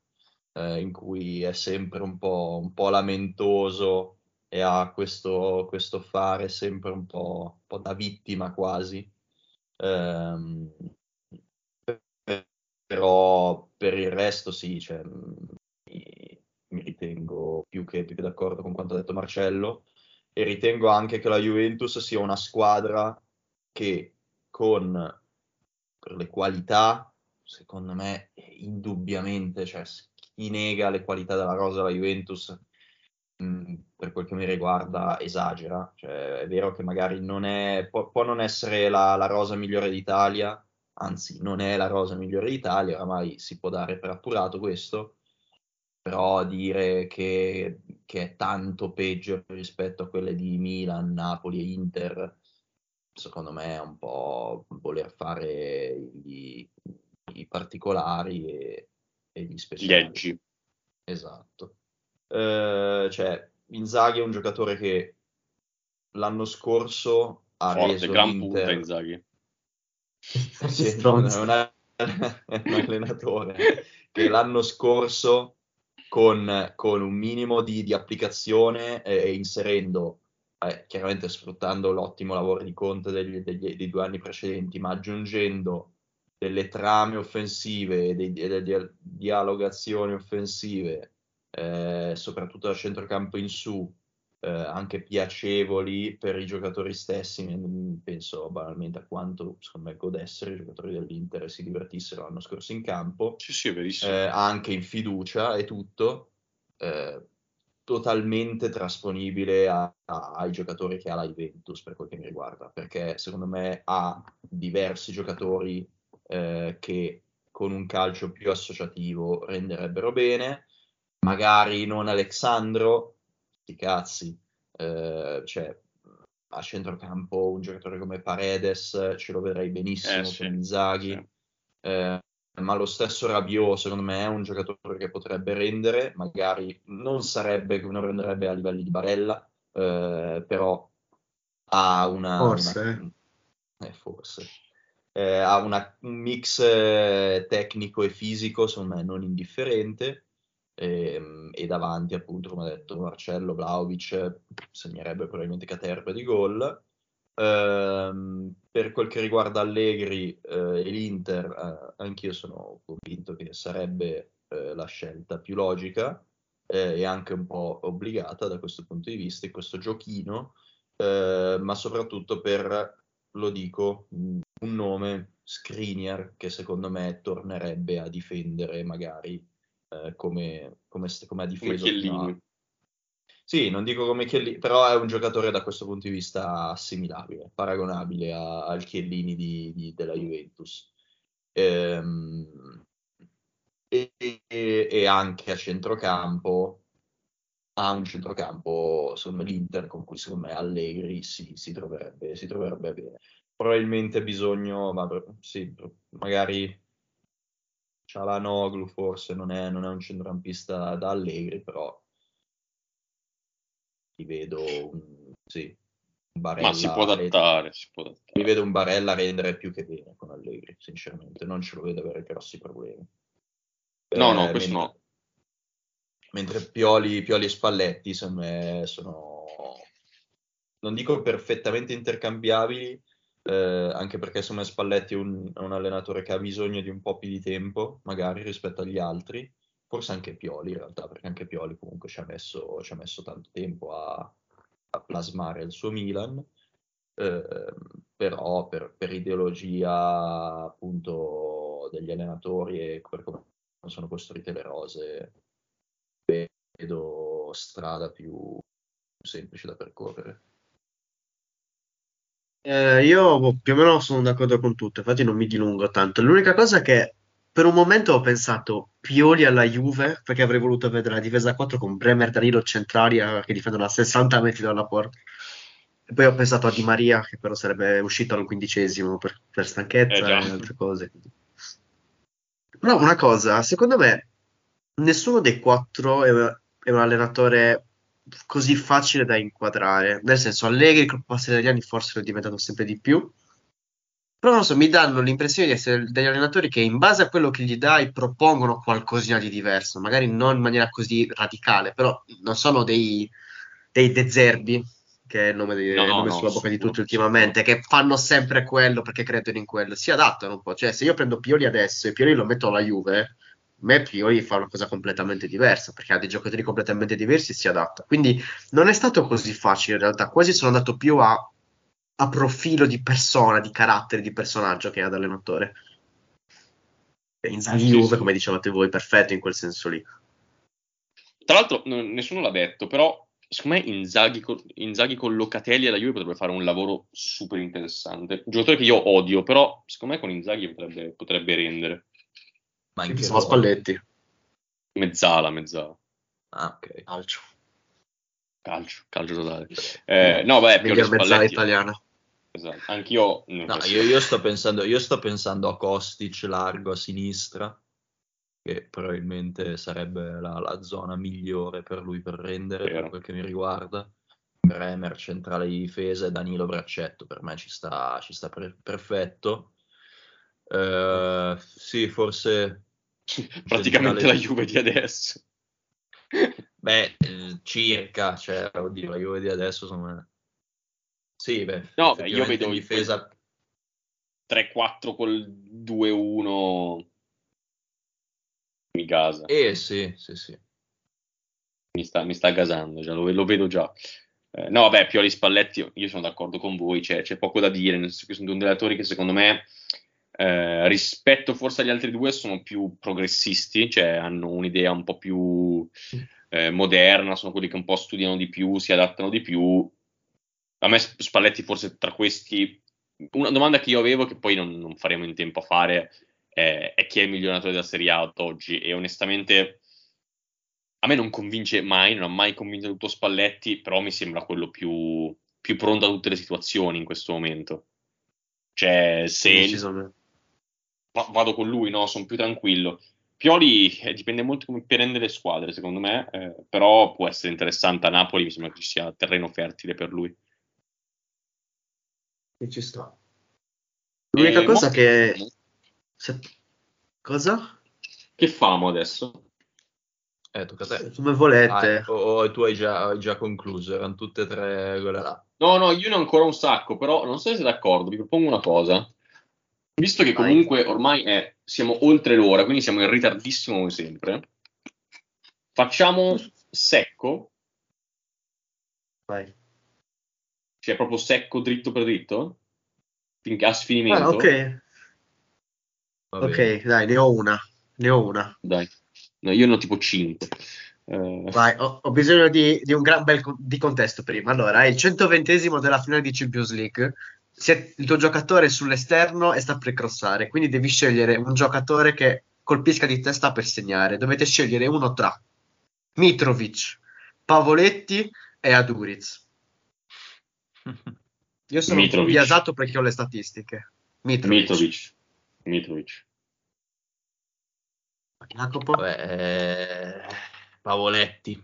Speaker 3: eh, in cui è sempre un po', un po' lamentoso e ha questo, questo fare sempre un po', un po' da vittima quasi. Ehm, però per il resto sì, cioè, mi, mi ritengo più che, più che d'accordo con quanto ha detto Marcello e ritengo anche che la Juventus sia una squadra che con le qualità, secondo me, indubbiamente, cioè chi nega le qualità della rosa della Juventus, mh, per quel che mi riguarda, esagera. Cioè, è vero che magari non è, può, può non essere la, la rosa migliore d'Italia, anzi non è la rosa migliore d'Italia, oramai si può dare per appurato questo, però dire che, che è tanto peggio rispetto a quelle di Milan, Napoli e Inter, secondo me è un po' voler fare gli, i particolari e, e gli speciali.
Speaker 1: edgi.
Speaker 3: Esatto. Eh, cioè, Inzaghi è un giocatore che l'anno scorso ha
Speaker 1: Forte,
Speaker 3: reso
Speaker 1: gran
Speaker 3: l'Inter...
Speaker 1: punta Inzaghi. [LAUGHS]
Speaker 3: Sì, è una- [LAUGHS] è un allenatore che l'anno scorso con, con un minimo di, di applicazione eh, e inserendo, eh, chiaramente sfruttando l'ottimo lavoro di Conte degli, degli- dei due anni precedenti, ma aggiungendo delle trame offensive e delle dia- dialogazioni offensive, eh, soprattutto da centrocampo in su, eh, anche piacevoli per i giocatori stessi. Mm, Penso banalmente a quanto secondo me godessero i giocatori dell'Inter e si divertissero l'anno scorso in campo,
Speaker 1: Sì, sì, è verissimo.
Speaker 3: eh, anche in fiducia e tutto. eh, totalmente trasponibile a- a- ai giocatori che ha la Juventus per quel che mi riguarda, perché secondo me ha diversi giocatori eh, che con un calcio più associativo renderebbero bene, magari non Alexandro, sti cazzi, eh, cioè a centrocampo un giocatore come Paredes ce lo vedrei benissimo
Speaker 1: Eh, sì,
Speaker 3: con Inzaghi,
Speaker 1: sì.
Speaker 3: eh, ma lo stesso Rabiot secondo me è un giocatore che potrebbe rendere, magari non sarebbe, non renderebbe a livelli di Barella, eh, però ha una...
Speaker 2: Forse,
Speaker 3: una- eh, forse. Eh, ha una- un mix eh, tecnico e fisico, secondo me, non indifferente. Ehm, E, davanti, appunto, come ha detto Marcello, Vlaovic segnerebbe probabilmente caterbe di gol. Ehm, per quel che riguarda Allegri eh, e l'Inter, eh, anch'io sono convinto che sarebbe eh, la scelta più logica e anche un po' obbligata da questo punto di vista, in questo giochino, ma soprattutto per, lo dico, un nome, Skriniar, che secondo me tornerebbe a difendere magari eh, come, come, come ha
Speaker 1: Come
Speaker 3: difeso a...
Speaker 1: Chiellini.
Speaker 3: Sì, non dico come Chiellini, però è un giocatore da questo punto di vista assimilabile, paragonabile a- al Chiellini di- di- della Juventus. Ehm, e, e- anche a centrocampo, ha un centrocampo, secondo me, l'Inter con cui secondo me Allegri si, si troverebbe, si troverebbe bene. Probabilmente bisogno, ma sì, magari Cialanoglu forse non è, non è un centrocampista da Allegri, però li vedo un, sì, un Barella,
Speaker 1: Ma si può adattare, si può adattare.
Speaker 3: mi vedo un Barella rendere più che bene con Allegri, sinceramente, non ce lo vedo avere grossi problemi.
Speaker 1: No,
Speaker 3: Eh,
Speaker 1: no, questo
Speaker 3: mentre-
Speaker 1: no.
Speaker 3: Mentre Pioli, Pioli e Spalletti secondo me sono, non dico perfettamente intercambiabili, eh, anche perché secondo Spalletti è un, è un allenatore che ha bisogno di un po' più di tempo, magari rispetto agli altri, forse anche Pioli in realtà, perché anche Pioli comunque ci ha messo, ci ha messo tanto tempo a, a plasmare il suo Milan, eh, però per, per ideologia appunto degli allenatori e per come sono costruite le rose, vedo strada più semplice da percorrere.
Speaker 2: Eh, io boh, più o meno sono d'accordo con tutto, infatti non mi dilungo tanto. L'unica cosa è che per un momento ho pensato Pioli alla Juve, perché avrei voluto vedere la difesa a 4 con Bremer Danilo centrali eh, che difendono a 60 metri dalla porta. E poi ho pensato a Di Maria, che però sarebbe uscito al quindicesimo per, per stanchezza
Speaker 1: Eh,
Speaker 2: e altre cose. Però una cosa, secondo me nessuno dei quattro è, è un allenatore così facile da inquadrare. Nel senso, Allegri col passare degli anni forse lo è diventato sempre di più. Però non so, mi danno l'impressione di essere degli allenatori che in base a quello che gli dai propongono qualcosina di diverso, magari non in maniera così radicale, però non sono dei, dei De Zerbi, che è il nome, di-
Speaker 1: No,
Speaker 2: nome
Speaker 1: no,
Speaker 2: sulla bocca di tutti ultimamente, che fanno sempre quello perché credono in quello, si adattano un po'. Cioè, se io prendo Pioli adesso e Pioli lo metto alla Juve, me Pioli fa una cosa completamente diversa, perché ha dei giocatori completamente diversi e si adatta. Quindi non è stato così facile in realtà, quasi sono andato più a, a profilo di persona, di carattere, di personaggio che ad allenatore. Inzaghi
Speaker 1: Sì,
Speaker 2: Juve, come dicevate voi, perfetto in quel senso lì.
Speaker 1: Tra l'altro, n- nessuno l'ha detto, però secondo me Inzaghi con, Inzaghi con Locatelli alla Juve potrebbe fare un lavoro super interessante. Un giocatore che io odio, però secondo me con Inzaghi potrebbe, potrebbe rendere.
Speaker 3: Ma in che ruolo?
Speaker 2: Spalletti.
Speaker 1: Mezzala, mezzala.
Speaker 3: Ah, ok.
Speaker 2: Calcio.
Speaker 1: Calcio, calcio totale. Eh, no, beh, Pioli
Speaker 2: Miglior mezzala
Speaker 1: Spalletti.
Speaker 2: italiana.
Speaker 1: Esatto. Anch'io.
Speaker 3: No, io, io sto pensando, io sto pensando a Kostic largo a sinistra, che probabilmente sarebbe la, la zona migliore per lui per rendere,
Speaker 1: Vero.
Speaker 3: per quel che mi riguarda. Bremer centrale di difesa e Danilo braccetto, per me ci sta, ci sta per- perfetto. Eh, sì, forse [LAUGHS]
Speaker 1: praticamente la Juve di adesso.
Speaker 3: Beh, eh, circa, cioè, oddio, la Juve di adesso sono... Sì, beh,
Speaker 1: No, beh, io vedo
Speaker 3: in difesa
Speaker 1: 3-4 col 2-1 mi gasa.
Speaker 3: Eh sì, sì, sì.
Speaker 1: Mi sta, mi sta gasando, già, lo, lo vedo già. Eh, no, vabbè, Pioli Spalletti, io, sono d'accordo con voi, c'è, c'è poco da dire, nel senso che sono due allenatori che secondo me, eh, rispetto forse agli altri due, sono più progressisti, cioè hanno un'idea un po' più eh, moderna, sono quelli che un po' studiano di più, si adattano di più. A me Spalletti forse tra questi... Una domanda che io avevo, che poi non, non faremo in tempo a fare, è, è chi è il miglior allenatore della Serie A ad oggi, e onestamente a me non convince mai, non ha mai convinto tutto Spalletti, però mi sembra quello più, più pronto a tutte le situazioni in questo momento. Cioè, se
Speaker 2: Decisamente.
Speaker 1: Va- vado con lui, no, sono più tranquillo. Pioli eh, dipende molto come prende le squadre, secondo me, eh, però può essere interessante a Napoli, mi sembra che ci sia terreno fertile per lui.
Speaker 2: Che ci sta. L'unica
Speaker 1: Eh,
Speaker 2: cosa
Speaker 1: mo-
Speaker 2: che... se- Cosa?
Speaker 1: Che famo adesso?
Speaker 3: Eh, tocca a te.
Speaker 2: Come volete.
Speaker 3: Ah, o, o tu hai già, hai già concluso, erano tutte e tre quelle là.
Speaker 1: No, no, io ne ho ancora un sacco, però non so se siete d'accordo, vi propongo una cosa. Visto che comunque ormai è- siamo oltre l'ora, quindi siamo in ritardissimo come sempre, facciamo secco,
Speaker 2: Vai.
Speaker 1: cioè proprio secco dritto per dritto, finché a sfinimento.
Speaker 2: Ah, ok. Ok, dai, ne ho una. Ne ho una.
Speaker 1: Dai, No, io ne ho tipo 5. Eh,
Speaker 2: Vai, ho, ho bisogno di, di un gran bel co- di contesto prima. Allora, è il 120esimo della finale di Champions League. Se il tuo giocatore è sull'esterno e sta per crossare, quindi devi scegliere un giocatore che colpisca di testa per segnare. Dovete scegliere uno tra Mitrovic, Pavoletti e Aduriz. [LAUGHS] Io sono
Speaker 1: Mitrovic.
Speaker 2: biasato perché ho le statistiche. Mitrovic.
Speaker 1: Mitrovic. Mitrovic.
Speaker 2: Jacopo?
Speaker 3: Beh, Pavoletti.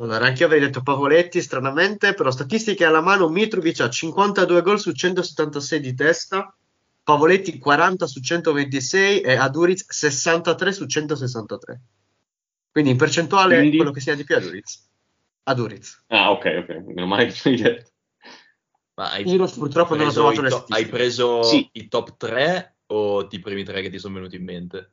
Speaker 2: Allora, anche io avrei detto Pavoletti, stranamente, però statistiche alla mano, Mitrovic ha 52 gol su 176 di testa, Pavoletti 40 su 126 e Aduriz 63 su 163. Quindi in percentuale
Speaker 1: Quindi?
Speaker 2: quello che sia di più Aduriz. Aduriz.
Speaker 1: Ah, ok, ok. Meno male che tu hai detto.
Speaker 3: Ma hai
Speaker 2: Io purtroppo non ho
Speaker 3: preso
Speaker 2: trovato
Speaker 3: i
Speaker 2: le
Speaker 3: to-
Speaker 2: statistiche.
Speaker 3: Hai preso
Speaker 1: Sì.
Speaker 3: i top 3 o i primi tre che ti sono venuti in mente?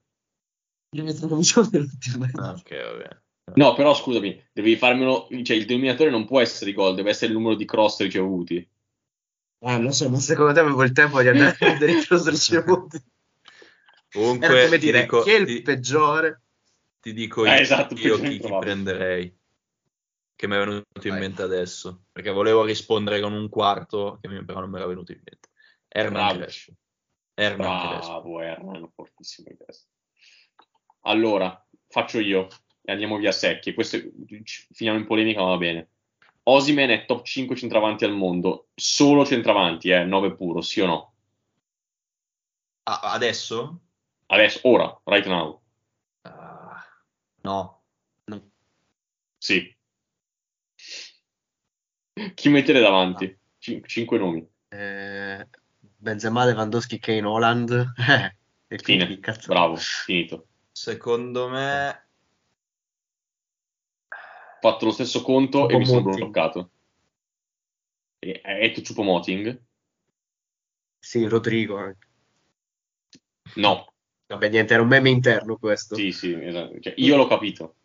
Speaker 2: Io mi sono [LAUGHS] visto nell'ultimo.
Speaker 3: Ah, ok, va bene.
Speaker 1: No, però scusami, devi farmelo. Cioè, il denominatore non può essere i gol, deve essere il numero di cross ricevuti.
Speaker 2: Eh, non so, ma secondo te avevo il tempo di andare a vedere i cross [LAUGHS] ricevuti?
Speaker 3: Comunque,
Speaker 2: Era come dire,
Speaker 3: dico,
Speaker 2: chi è il
Speaker 3: ti-
Speaker 2: peggiore?
Speaker 3: ti dico
Speaker 1: Eh,
Speaker 3: io,
Speaker 1: esatto,
Speaker 3: io chi, chi prenderei. Che mi è venuto in
Speaker 2: Vai.
Speaker 3: mente adesso. Perché volevo rispondere con un quarto, che mi- però non mi era venuto in mente. Crespo. Hernan Crespo.
Speaker 1: Bravo, Hernan, fortissimo. Allora, faccio io e andiamo via secchi. Questo finiamo in polemica, ma va bene. Osimen è top 5 centravanti al mondo, solo centravanti, eh, 9 puro, sì o no?
Speaker 3: Ah, adesso?
Speaker 1: Adesso, ora, right now.
Speaker 3: Ah, no.
Speaker 1: Sì. Chi mettere davanti? 5 nomi.
Speaker 2: Eh, Benzema, Lewandowski, Kane, Holland. Eh, [LAUGHS] e
Speaker 1: Fine.
Speaker 2: cazzo.
Speaker 1: Bravo, finito.
Speaker 3: Secondo me...
Speaker 1: Ho fatto lo stesso conto e mi sono bloccato. E- Hai detto Chupomoting?
Speaker 2: Sì, Rodrigo. anche.
Speaker 1: No.
Speaker 2: Vabbè, niente, era un meme interno questo.
Speaker 1: Sì, sì, esatto. Cioè, io l'ho capito.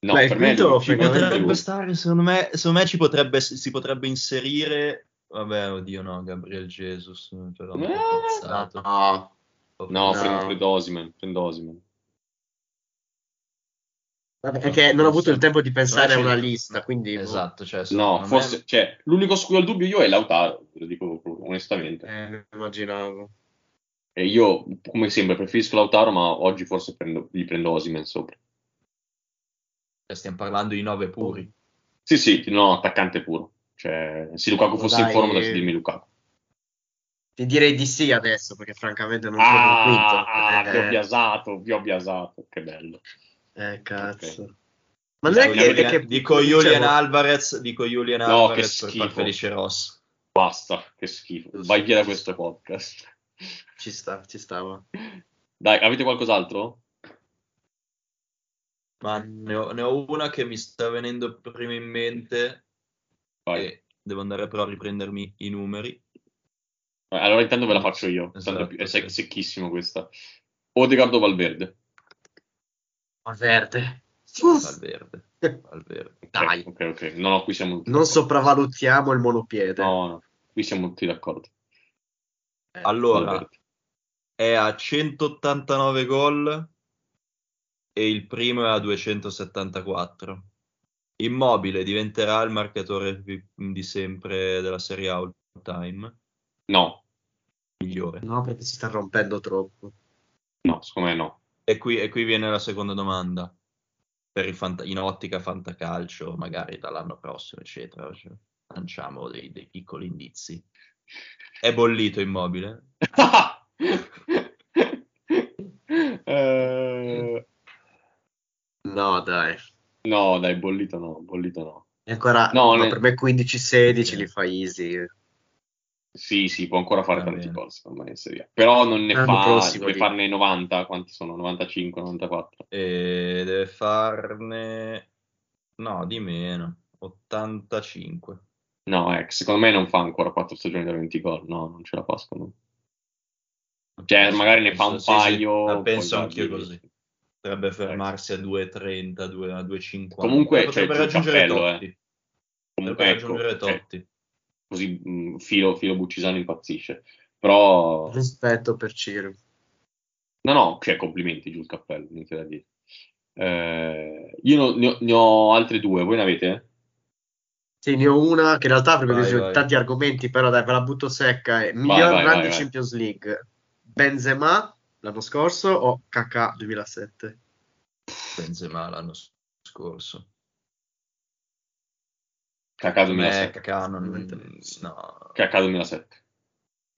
Speaker 1: No,
Speaker 2: Beh,
Speaker 1: per me
Speaker 2: lo
Speaker 1: ci potrebbe
Speaker 3: stare, secondo me, secondo me ci potrebbe, si potrebbe inserire... Vabbè, oddio no, Gabriel Jesus. Però
Speaker 1: Eh,
Speaker 3: forzato.
Speaker 2: No,
Speaker 1: No,
Speaker 2: No.
Speaker 1: prendo, prendo Osimhen, prendo Osimhen.
Speaker 2: Vabbè, perché non ho avuto il tempo di pensare a una lista, quindi...
Speaker 3: Esatto, cioè,
Speaker 1: No,
Speaker 3: secondo me-
Speaker 1: forse, cioè, l'unico su cui ho il dubbio io è Lautaro, ve lo dico onestamente.
Speaker 2: Eh, immaginavo.
Speaker 1: E io, come sempre, preferisco Lautaro, ma oggi forse prendo- gli prendo Osimhen sopra.
Speaker 3: cioè, stiamo parlando di nove puri.
Speaker 1: Sì, sì, no, attaccante puro. Cioè, se Lukaku fosse in
Speaker 2: Dai.
Speaker 1: forma, dovresti dirmi Lukaku.
Speaker 2: Ti direi di sì adesso, perché francamente non sono convinto.
Speaker 1: Ah, ah, vi ho
Speaker 2: Eh,
Speaker 1: biasato, vi ho biasato, che bello.
Speaker 2: Eh, cazzo.
Speaker 1: Ok.
Speaker 2: Ma non è che,
Speaker 3: Julian,
Speaker 2: è che-
Speaker 3: dico Julian
Speaker 2: dicevo,
Speaker 3: Alvarez, dico Julian
Speaker 1: No,
Speaker 3: Alvarez
Speaker 1: che schifo.
Speaker 3: felice Ross.
Speaker 1: Basta, che schifo. Vai via da questo podcast.
Speaker 2: Ci sta, ci stava.
Speaker 1: Dai, avete qualcos'altro?
Speaker 3: Ma ne ho, ne ho una che mi sta venendo prima in mente
Speaker 1: Vai.
Speaker 3: e devo andare però a riprendermi i numeri.
Speaker 1: Allora intanto ve la faccio io,
Speaker 3: Esatto,
Speaker 1: è sec- secchissimo questa. Odegaard o Valverde?
Speaker 2: Valverde.
Speaker 3: Valverde. Valverde. [LAUGHS]
Speaker 2: Dai,
Speaker 1: Ok, ok, no, no, qui siamo tutti
Speaker 2: non
Speaker 1: d'accordo.
Speaker 2: sopravvalutiamo il monopiede.
Speaker 1: No, no, qui siamo tutti d'accordo.
Speaker 2: Eh,
Speaker 3: Allora,
Speaker 1: Valverde.
Speaker 3: è a 189 gol e il primo è a 274. Immobile diventerà il marcatore di di sempre della Serie A all time,
Speaker 1: No,
Speaker 3: migliore.
Speaker 2: No, perché si sta rompendo troppo.
Speaker 1: no, secondo me no.
Speaker 3: E qui, e qui viene la seconda domanda. Per il fanta- in ottica fantacalcio, magari dall'anno prossimo, eccetera. cioè, lanciamo dei, dei piccoli indizi. È bollito immobile? [LAUGHS]
Speaker 1: Eh,
Speaker 2: No, dai.
Speaker 1: no, dai, bollito no, bollito no.
Speaker 2: E ancora,
Speaker 1: No, ne-
Speaker 2: per me 15-16 li fa easy.
Speaker 1: Sì, sì, può ancora fare
Speaker 3: bene.
Speaker 1: gol, secondo me, in Serie A. Però non ne
Speaker 2: L'anno
Speaker 1: fa,
Speaker 2: prossimo,
Speaker 1: deve
Speaker 2: dico.
Speaker 1: farne 90, quanti sono? 95, 94.
Speaker 3: E deve farne... No, di meno. 85.
Speaker 1: No, eh, secondo me non fa ancora 4 stagioni da 20 gol, no, non ce la fa secondo me. Cioè, magari ne fa un
Speaker 3: Penso- sì, sì,
Speaker 1: paio, poi
Speaker 3: penso anch'io così. Potrebbe fermarsi a 2,30, 2 a 2,50.
Speaker 1: Comunque,
Speaker 3: potrebbe
Speaker 1: cioè,
Speaker 3: raggiungere
Speaker 1: cappello, eh.
Speaker 3: Totti.
Speaker 1: Comunque,
Speaker 3: Potrebbe
Speaker 1: ecco,
Speaker 3: raggiungere
Speaker 1: cioè,
Speaker 3: Totti.
Speaker 1: Così mh, filo, filo Buccisano impazzisce. Però
Speaker 2: Rispetto per Ciro.
Speaker 1: No, no, cioè complimenti, giù il cappello, niente da dire. Eh, io no- ne, ho, ne ho altre due, voi ne avete?
Speaker 2: Sì, ne ho una che in realtà avrebbe
Speaker 3: Vai,
Speaker 2: bisogno
Speaker 3: vai.
Speaker 2: di tanti argomenti, però dai, ve la butto secca. È
Speaker 1: Vai,
Speaker 2: miglior
Speaker 1: vai, vai, vai.
Speaker 2: Champions League, Benzema l'anno scorso o KK 2007?
Speaker 3: Benzema l'anno scorso.
Speaker 1: Kakà
Speaker 3: Per me
Speaker 1: 2007.
Speaker 3: Kakà non... No.
Speaker 1: Kakà 2007.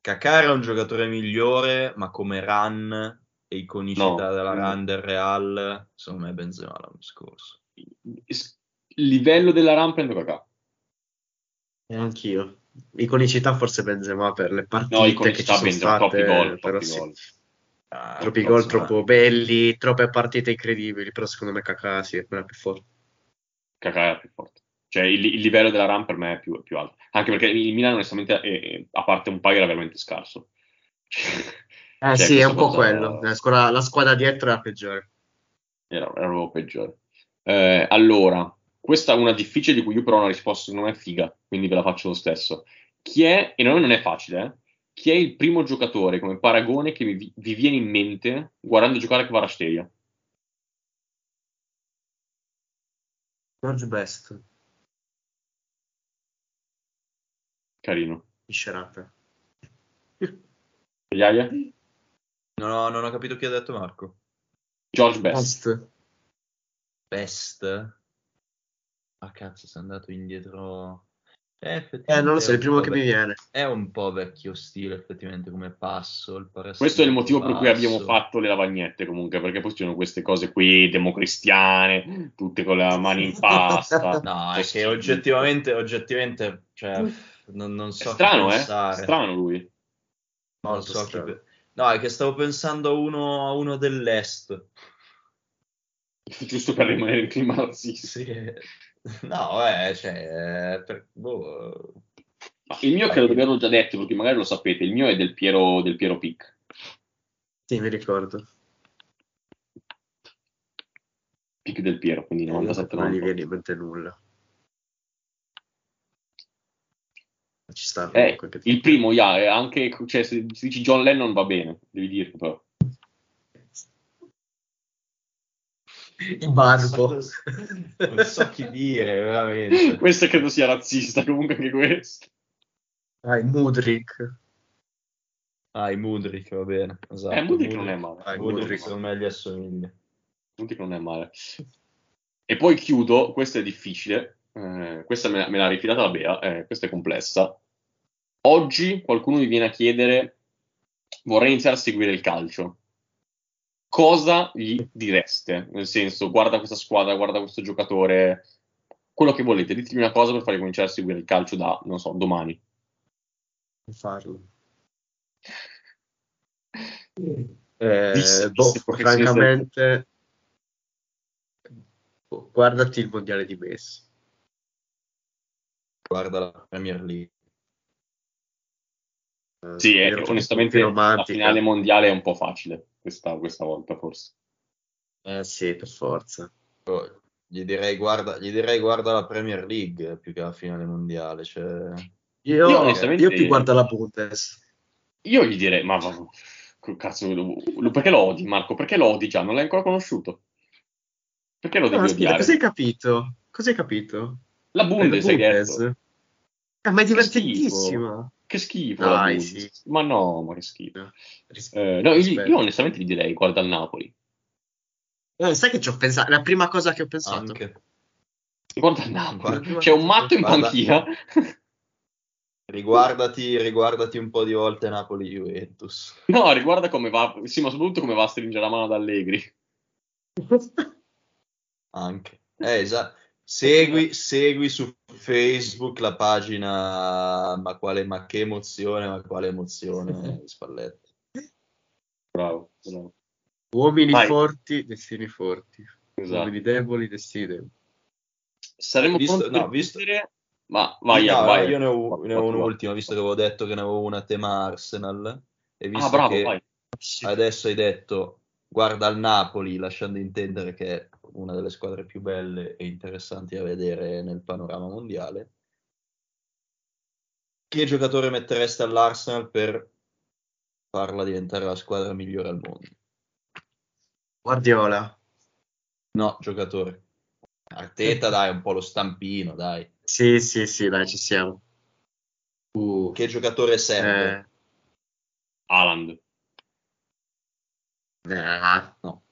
Speaker 3: Kakà era un giocatore migliore, ma come run e iconicità
Speaker 1: No.
Speaker 3: della run del Real, secondo me Benzema l'anno scorso.
Speaker 1: Livello della RAM prendo Kakà.
Speaker 2: E anch'io. Iconicità forse Benzema per le partite
Speaker 1: No,
Speaker 2: che
Speaker 1: iconicità
Speaker 2: ci sono
Speaker 1: Benzema,
Speaker 2: state,
Speaker 1: troppi gol,
Speaker 2: però
Speaker 1: troppi
Speaker 2: sì.
Speaker 1: gol.
Speaker 3: Ah,
Speaker 2: Troppi gol, troppo belli, troppe partite incredibili, però secondo me KK sì, è quella più forte.
Speaker 1: Kakà era più forte. Cioè il, il livello della RAM per me è più, è più alto. Anche perché il Milan onestamente, è- è- a parte un paio, era veramente scarso. [LAUGHS]
Speaker 2: Eh
Speaker 1: Cioè,
Speaker 2: sì, è un po' quello. La squadra, la squadra dietro è la peggiore.
Speaker 1: Era, era proprio peggiore. Eh, allora, questa è una difficile di cui io però ho una risposta secondo me figa, quindi ve la faccio lo stesso. Chi è, e non non è facile, eh, chi è il primo giocatore come paragone che vi, vi viene in mente guardando giocare Kvaratskhelia?
Speaker 2: George Best,
Speaker 1: Carino.
Speaker 2: Scerata.
Speaker 1: Iaia?
Speaker 3: Non ho, non ho capito chi ha detto Marco.
Speaker 1: George Best.
Speaker 2: Best.
Speaker 3: Best? Ah cazzo, sei andato indietro. Eh,
Speaker 2: Eh, non lo so,
Speaker 3: è
Speaker 2: il primo che mi viene.
Speaker 3: È un po' vecchio stile effettivamente come passo. Il
Speaker 1: Questo è il motivo per cui
Speaker 3: passo.
Speaker 1: abbiamo fatto le lavagnette comunque, perché poi ci sono queste cose qui democristiane, tutte con le mani in [LAUGHS] pasta.
Speaker 3: No, è che oggettivamente, oggettivamente, cioè, non, non
Speaker 1: È
Speaker 3: so chi
Speaker 1: strano, eh?
Speaker 3: pensare.
Speaker 1: Strano lui.
Speaker 3: Non
Speaker 2: Molto
Speaker 3: so
Speaker 2: strano.
Speaker 3: No, è che stavo pensando a uno, a uno dell'est.
Speaker 1: Giusto per rimanere in clima razzista.
Speaker 3: Sì. [LAUGHS] No, eh, cioè, eh, per- boh,
Speaker 1: il mio credo di averlo già detto, perché magari lo sapete, il mio è del Piero, del Piero Pic.
Speaker 2: Sì, mi ricordo.
Speaker 1: Pic del Piero, quindi
Speaker 2: Io
Speaker 1: 97
Speaker 2: non gli
Speaker 1: 98.
Speaker 2: viene in mente nulla. Ci sta
Speaker 1: Eh, il primo, yeah, è anche, cioè, se, se dici John Lennon va bene, devi dirlo però.
Speaker 2: Il barbo.
Speaker 3: non so chi dire, veramente. [LAUGHS]
Speaker 1: questo credo sia razzista, comunque anche questo.
Speaker 2: Ah, il Mudrik.
Speaker 3: Ah, i Mudrik, va bene. Esatto.
Speaker 1: Eh, Mudrik non è male.
Speaker 3: Ah, i
Speaker 1: Mudrik
Speaker 3: secondo me gli assomiglia.
Speaker 1: Mudrik non è male. E poi chiudo, questa è difficile, eh, questa me, me l'ha rifilata la Bea, eh, questa è complessa. Oggi qualcuno mi viene a chiedere, vorrei iniziare a seguire il calcio. Cosa gli direste? Nel senso, guarda questa squadra, guarda questo giocatore, quello che volete, ditemi una cosa per fargli cominciare a seguire il calcio da, non so, domani.
Speaker 2: farlo. Eh,
Speaker 1: Disse-
Speaker 2: boh,
Speaker 1: disse
Speaker 2: francamente, guardati il mondiale di Messi.
Speaker 3: Guarda la Premier League.
Speaker 2: Eh,
Speaker 1: Sì, è che
Speaker 2: più
Speaker 1: onestamente la finale mondiale è un po' facile questa, questa volta, forse.
Speaker 2: Eh sì, per forza.
Speaker 3: Oh, Gli direi, guarda, gli direi guarda la Premier League più che la finale mondiale. Cioè...
Speaker 2: Io,
Speaker 1: Io onestamente-
Speaker 2: io più guardo la Bundes.
Speaker 1: Io gli direi, ma cazzo, perché lo odi, Marco? Perché lo odi già? Non l'hai ancora conosciuto? Perché lo
Speaker 2: No,
Speaker 1: devi
Speaker 2: aspetta,
Speaker 1: odiare?
Speaker 2: cosa hai capito? Cosa hai capito?
Speaker 1: La Bundes.
Speaker 2: Ah, ma è
Speaker 1: Che
Speaker 2: divertentissima.
Speaker 1: Che schifo. la
Speaker 2: Dai,
Speaker 1: Bundes.
Speaker 2: sì.
Speaker 1: Ma no, ma che schifo.
Speaker 2: Ris-
Speaker 1: Eh, no, io, io onestamente gli direi, guarda il Napoli.
Speaker 2: Eh, sai che ci ho pensato? La prima cosa che ho pensato.
Speaker 3: Anche.
Speaker 1: Guarda il Napoli.
Speaker 2: Guarda-
Speaker 1: C'è un matto in
Speaker 3: guarda-
Speaker 1: panchina. [LAUGHS]
Speaker 3: Riguardati, riguardati un po' di volte Napoli-Juventus.
Speaker 1: No, riguarda come va, sì, ma soprattutto come va a stringere la mano ad Allegri.
Speaker 3: Anche. Eh, esatto. Segui, segui su Facebook la pagina Ma quale ma che emozione, ma quale emozione [LAUGHS] Spalletti.
Speaker 1: Bravo, bravo.
Speaker 2: Uomini
Speaker 1: Vai.
Speaker 2: forti, destini forti.
Speaker 1: Esatto.
Speaker 2: Uomini deboli, destini deboli.
Speaker 1: Saremo
Speaker 3: Visto-
Speaker 1: pronti
Speaker 3: no, visto-
Speaker 1: chiudere? Ma vai,
Speaker 3: No,
Speaker 1: vai.
Speaker 3: io ne ho, ne ho un'ultima, visto che avevo detto che ne avevo una tema Arsenal. E visto
Speaker 1: Ah, bravo,
Speaker 3: che
Speaker 1: vai.
Speaker 3: adesso hai detto guarda il Napoli, lasciando intendere che è una delle squadre più belle e interessanti da vedere nel panorama mondiale. Che giocatore mettereste all'Arsenal per farla diventare la squadra migliore al mondo?
Speaker 2: Guardiola.
Speaker 3: No, giocatore. Arteta, dai, un po' lo stampino, dai.
Speaker 2: Sì, sì, sì, dai, ci siamo. Uh,
Speaker 3: Che giocatore serve?
Speaker 2: eh,
Speaker 1: Haaland.
Speaker 2: eh,
Speaker 3: No.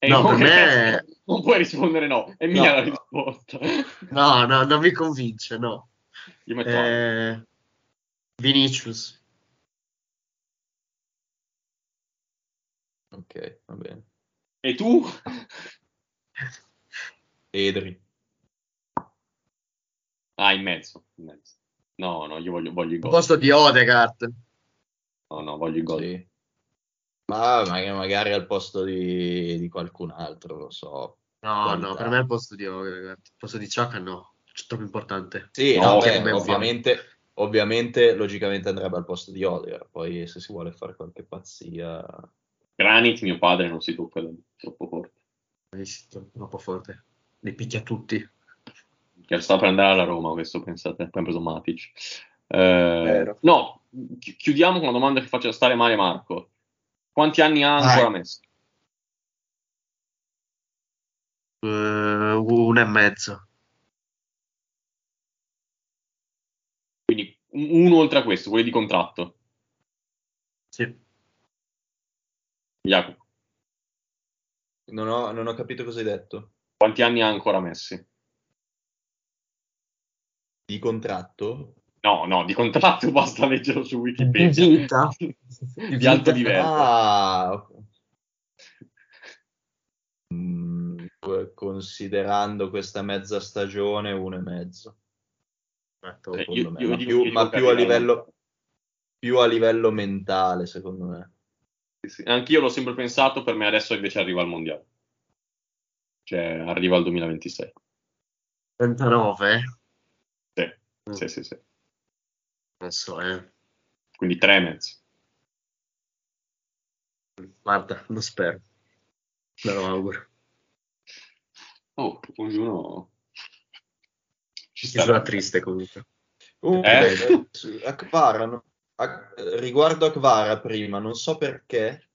Speaker 1: E
Speaker 2: No, per me-
Speaker 1: non puoi rispondere no, è mia
Speaker 3: No.
Speaker 1: la risposta.
Speaker 2: no, no, non mi convince, no.
Speaker 1: Io metto.
Speaker 2: Eh, Vinicius.
Speaker 3: Ok, va bene.
Speaker 1: E tu? [LAUGHS]
Speaker 3: Edri.
Speaker 1: Ah, in mezzo. in mezzo. No, no, io voglio, voglio il
Speaker 2: Al
Speaker 1: gol.
Speaker 2: posto di Odegaard.
Speaker 1: No, no, voglio il gol.
Speaker 3: Sì. Ma magari, magari al posto di, di qualcun altro, lo so.
Speaker 2: No,
Speaker 3: Qualità.
Speaker 2: no, per me al posto di Odegaard. Al posto di Ciacca no, è troppo importante.
Speaker 3: Sì,
Speaker 1: No,
Speaker 3: no, beh, ovviamente, ovviamente, logicamente andrebbe al posto di Odegaard. Poi se si vuole fare qualche pazzia...
Speaker 1: Granit, mio padre, non si tocca da troppo forte.
Speaker 2: Bellissimo, Troppo forte. Li picchia tutti.
Speaker 1: Che sta per andare alla Roma, questo pensate. Poi ha preso Matic. Eh, no, chi- chiudiamo con una domanda che faccia stare male Marco. Quanti anni ha
Speaker 2: Vai.
Speaker 1: ancora Messi?
Speaker 2: Eh, uno e mezzo.
Speaker 1: Quindi un- uno oltre a questo, quelli di contratto.
Speaker 2: Sì.
Speaker 1: Jacopo,
Speaker 3: Non ho, non ho capito cosa hai detto.
Speaker 1: quanti anni ha ancora Messi?
Speaker 3: Di contratto?
Speaker 1: No, no, di contratto [LAUGHS] basta leggerlo su Wikipedia.
Speaker 2: Di vita.
Speaker 1: di alto livello.
Speaker 3: Ah, ok. Mm, considerando questa mezza stagione, uno e mezzo. Secondo
Speaker 1: io-
Speaker 3: me.
Speaker 1: io
Speaker 3: ma più,
Speaker 1: io
Speaker 3: ma più a livello più a livello mentale, secondo me.
Speaker 1: Sì, sì. Anch'io l'ho sempre pensato, per me adesso invece arriva al mondiale. Cioè, arriva al 2026.
Speaker 2: 39?
Speaker 1: Sì,
Speaker 2: Mm.
Speaker 1: sì, sì, sì.
Speaker 2: Non so, eh.
Speaker 1: Quindi tre mezzo.
Speaker 2: Guarda, lo spero. Me lo auguro.
Speaker 1: Oh, ognuno ci sta.
Speaker 2: sarà triste comunque.
Speaker 3: Comunque,
Speaker 1: Eh?
Speaker 3: Akvara, no- a- riguardo Akvara prima, non so perché,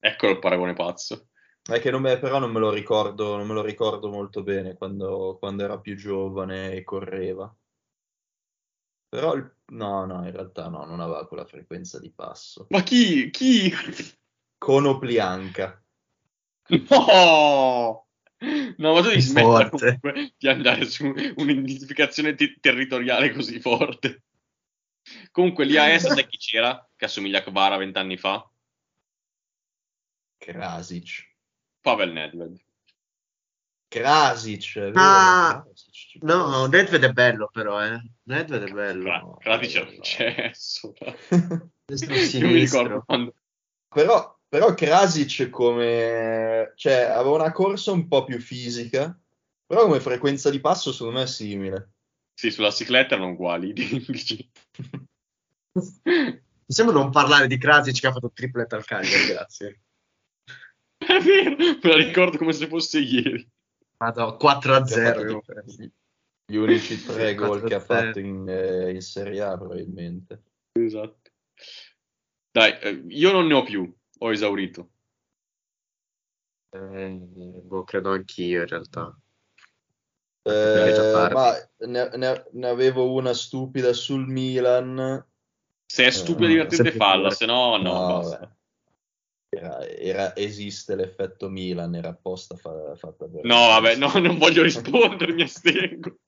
Speaker 1: Eccolo il paragone pazzo.
Speaker 3: è che non me- però non me lo ricordo, non me lo ricordo molto bene quando, quando era più giovane e correva. Però il- no, no, in realtà no, non aveva quella frequenza di passo.
Speaker 1: Ma chi? Chi?
Speaker 3: Conoplianca.
Speaker 1: No! No, ma tu devi smettere comunque di andare su un'identificazione te- territoriale così forte. Comunque, l'IAS sai [LAUGHS] chi c'era? Che assomiglia a Kvara vent'anni fa?
Speaker 3: Krasic.
Speaker 1: Pavel Nedved.
Speaker 3: Krasic,
Speaker 2: Ah, No,
Speaker 3: penso.
Speaker 2: Nedved è bello però, eh. Nedved è bello.
Speaker 1: Kra- Kratic era un cesso.
Speaker 2: Destro [LAUGHS]
Speaker 1: Io mi
Speaker 2: sinistro.
Speaker 1: ricordo quando...
Speaker 3: Però, però Krasic come... cioè, aveva una corsa un po' più fisica, però come frequenza di passo secondo me è simile.
Speaker 1: Sì, sulla cicletta erano uguali, [LAUGHS] identici.
Speaker 2: Possiamo non parlare di Krasic che ha fatto triplet al Cagliari, grazie.
Speaker 1: È vero, me la ricordo come se fosse ieri.
Speaker 2: Vado 4 a
Speaker 3: Che ha fatto
Speaker 2: 0.
Speaker 3: Gli unici [LAUGHS] tre gol che ha
Speaker 2: 4-0.
Speaker 3: fatto in, eh, in Serie A probabilmente.
Speaker 1: Esatto. Dai, eh, io non ne ho più, ho esaurito.
Speaker 2: Eh, boh, credo anch'io in realtà.
Speaker 3: Eh, ma ne, ne- ne avevo una stupida sul Milan.
Speaker 1: Se è stupido e
Speaker 3: Eh,
Speaker 1: divertente falla, se no, no,
Speaker 3: No. Era, era- esiste l'effetto Milan, era apposta fa- fatta per...
Speaker 1: No, vabbè, no, non voglio rispondere, mi astengo.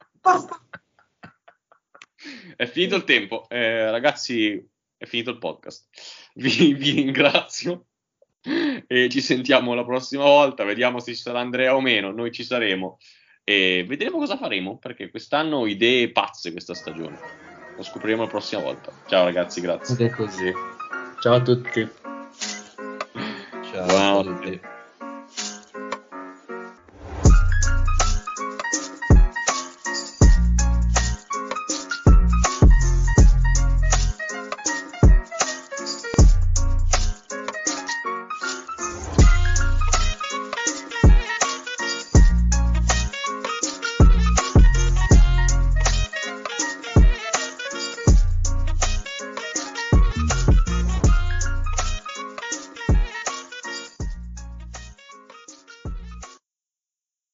Speaker 1: È finito il tempo. Eh, ragazzi, è finito il podcast. Vi, vi ringrazio e ci sentiamo la prossima volta. Vediamo se ci sarà Andrea o meno. Noi ci saremo e vedremo cosa faremo perché quest'anno ho idee pazze questa stagione. Lo scopriremo la prossima volta. Ciao ragazzi, grazie.
Speaker 2: Ed è così. Ciao a tutti.
Speaker 3: Ciao a
Speaker 1: Buonanotte.
Speaker 3: tutti.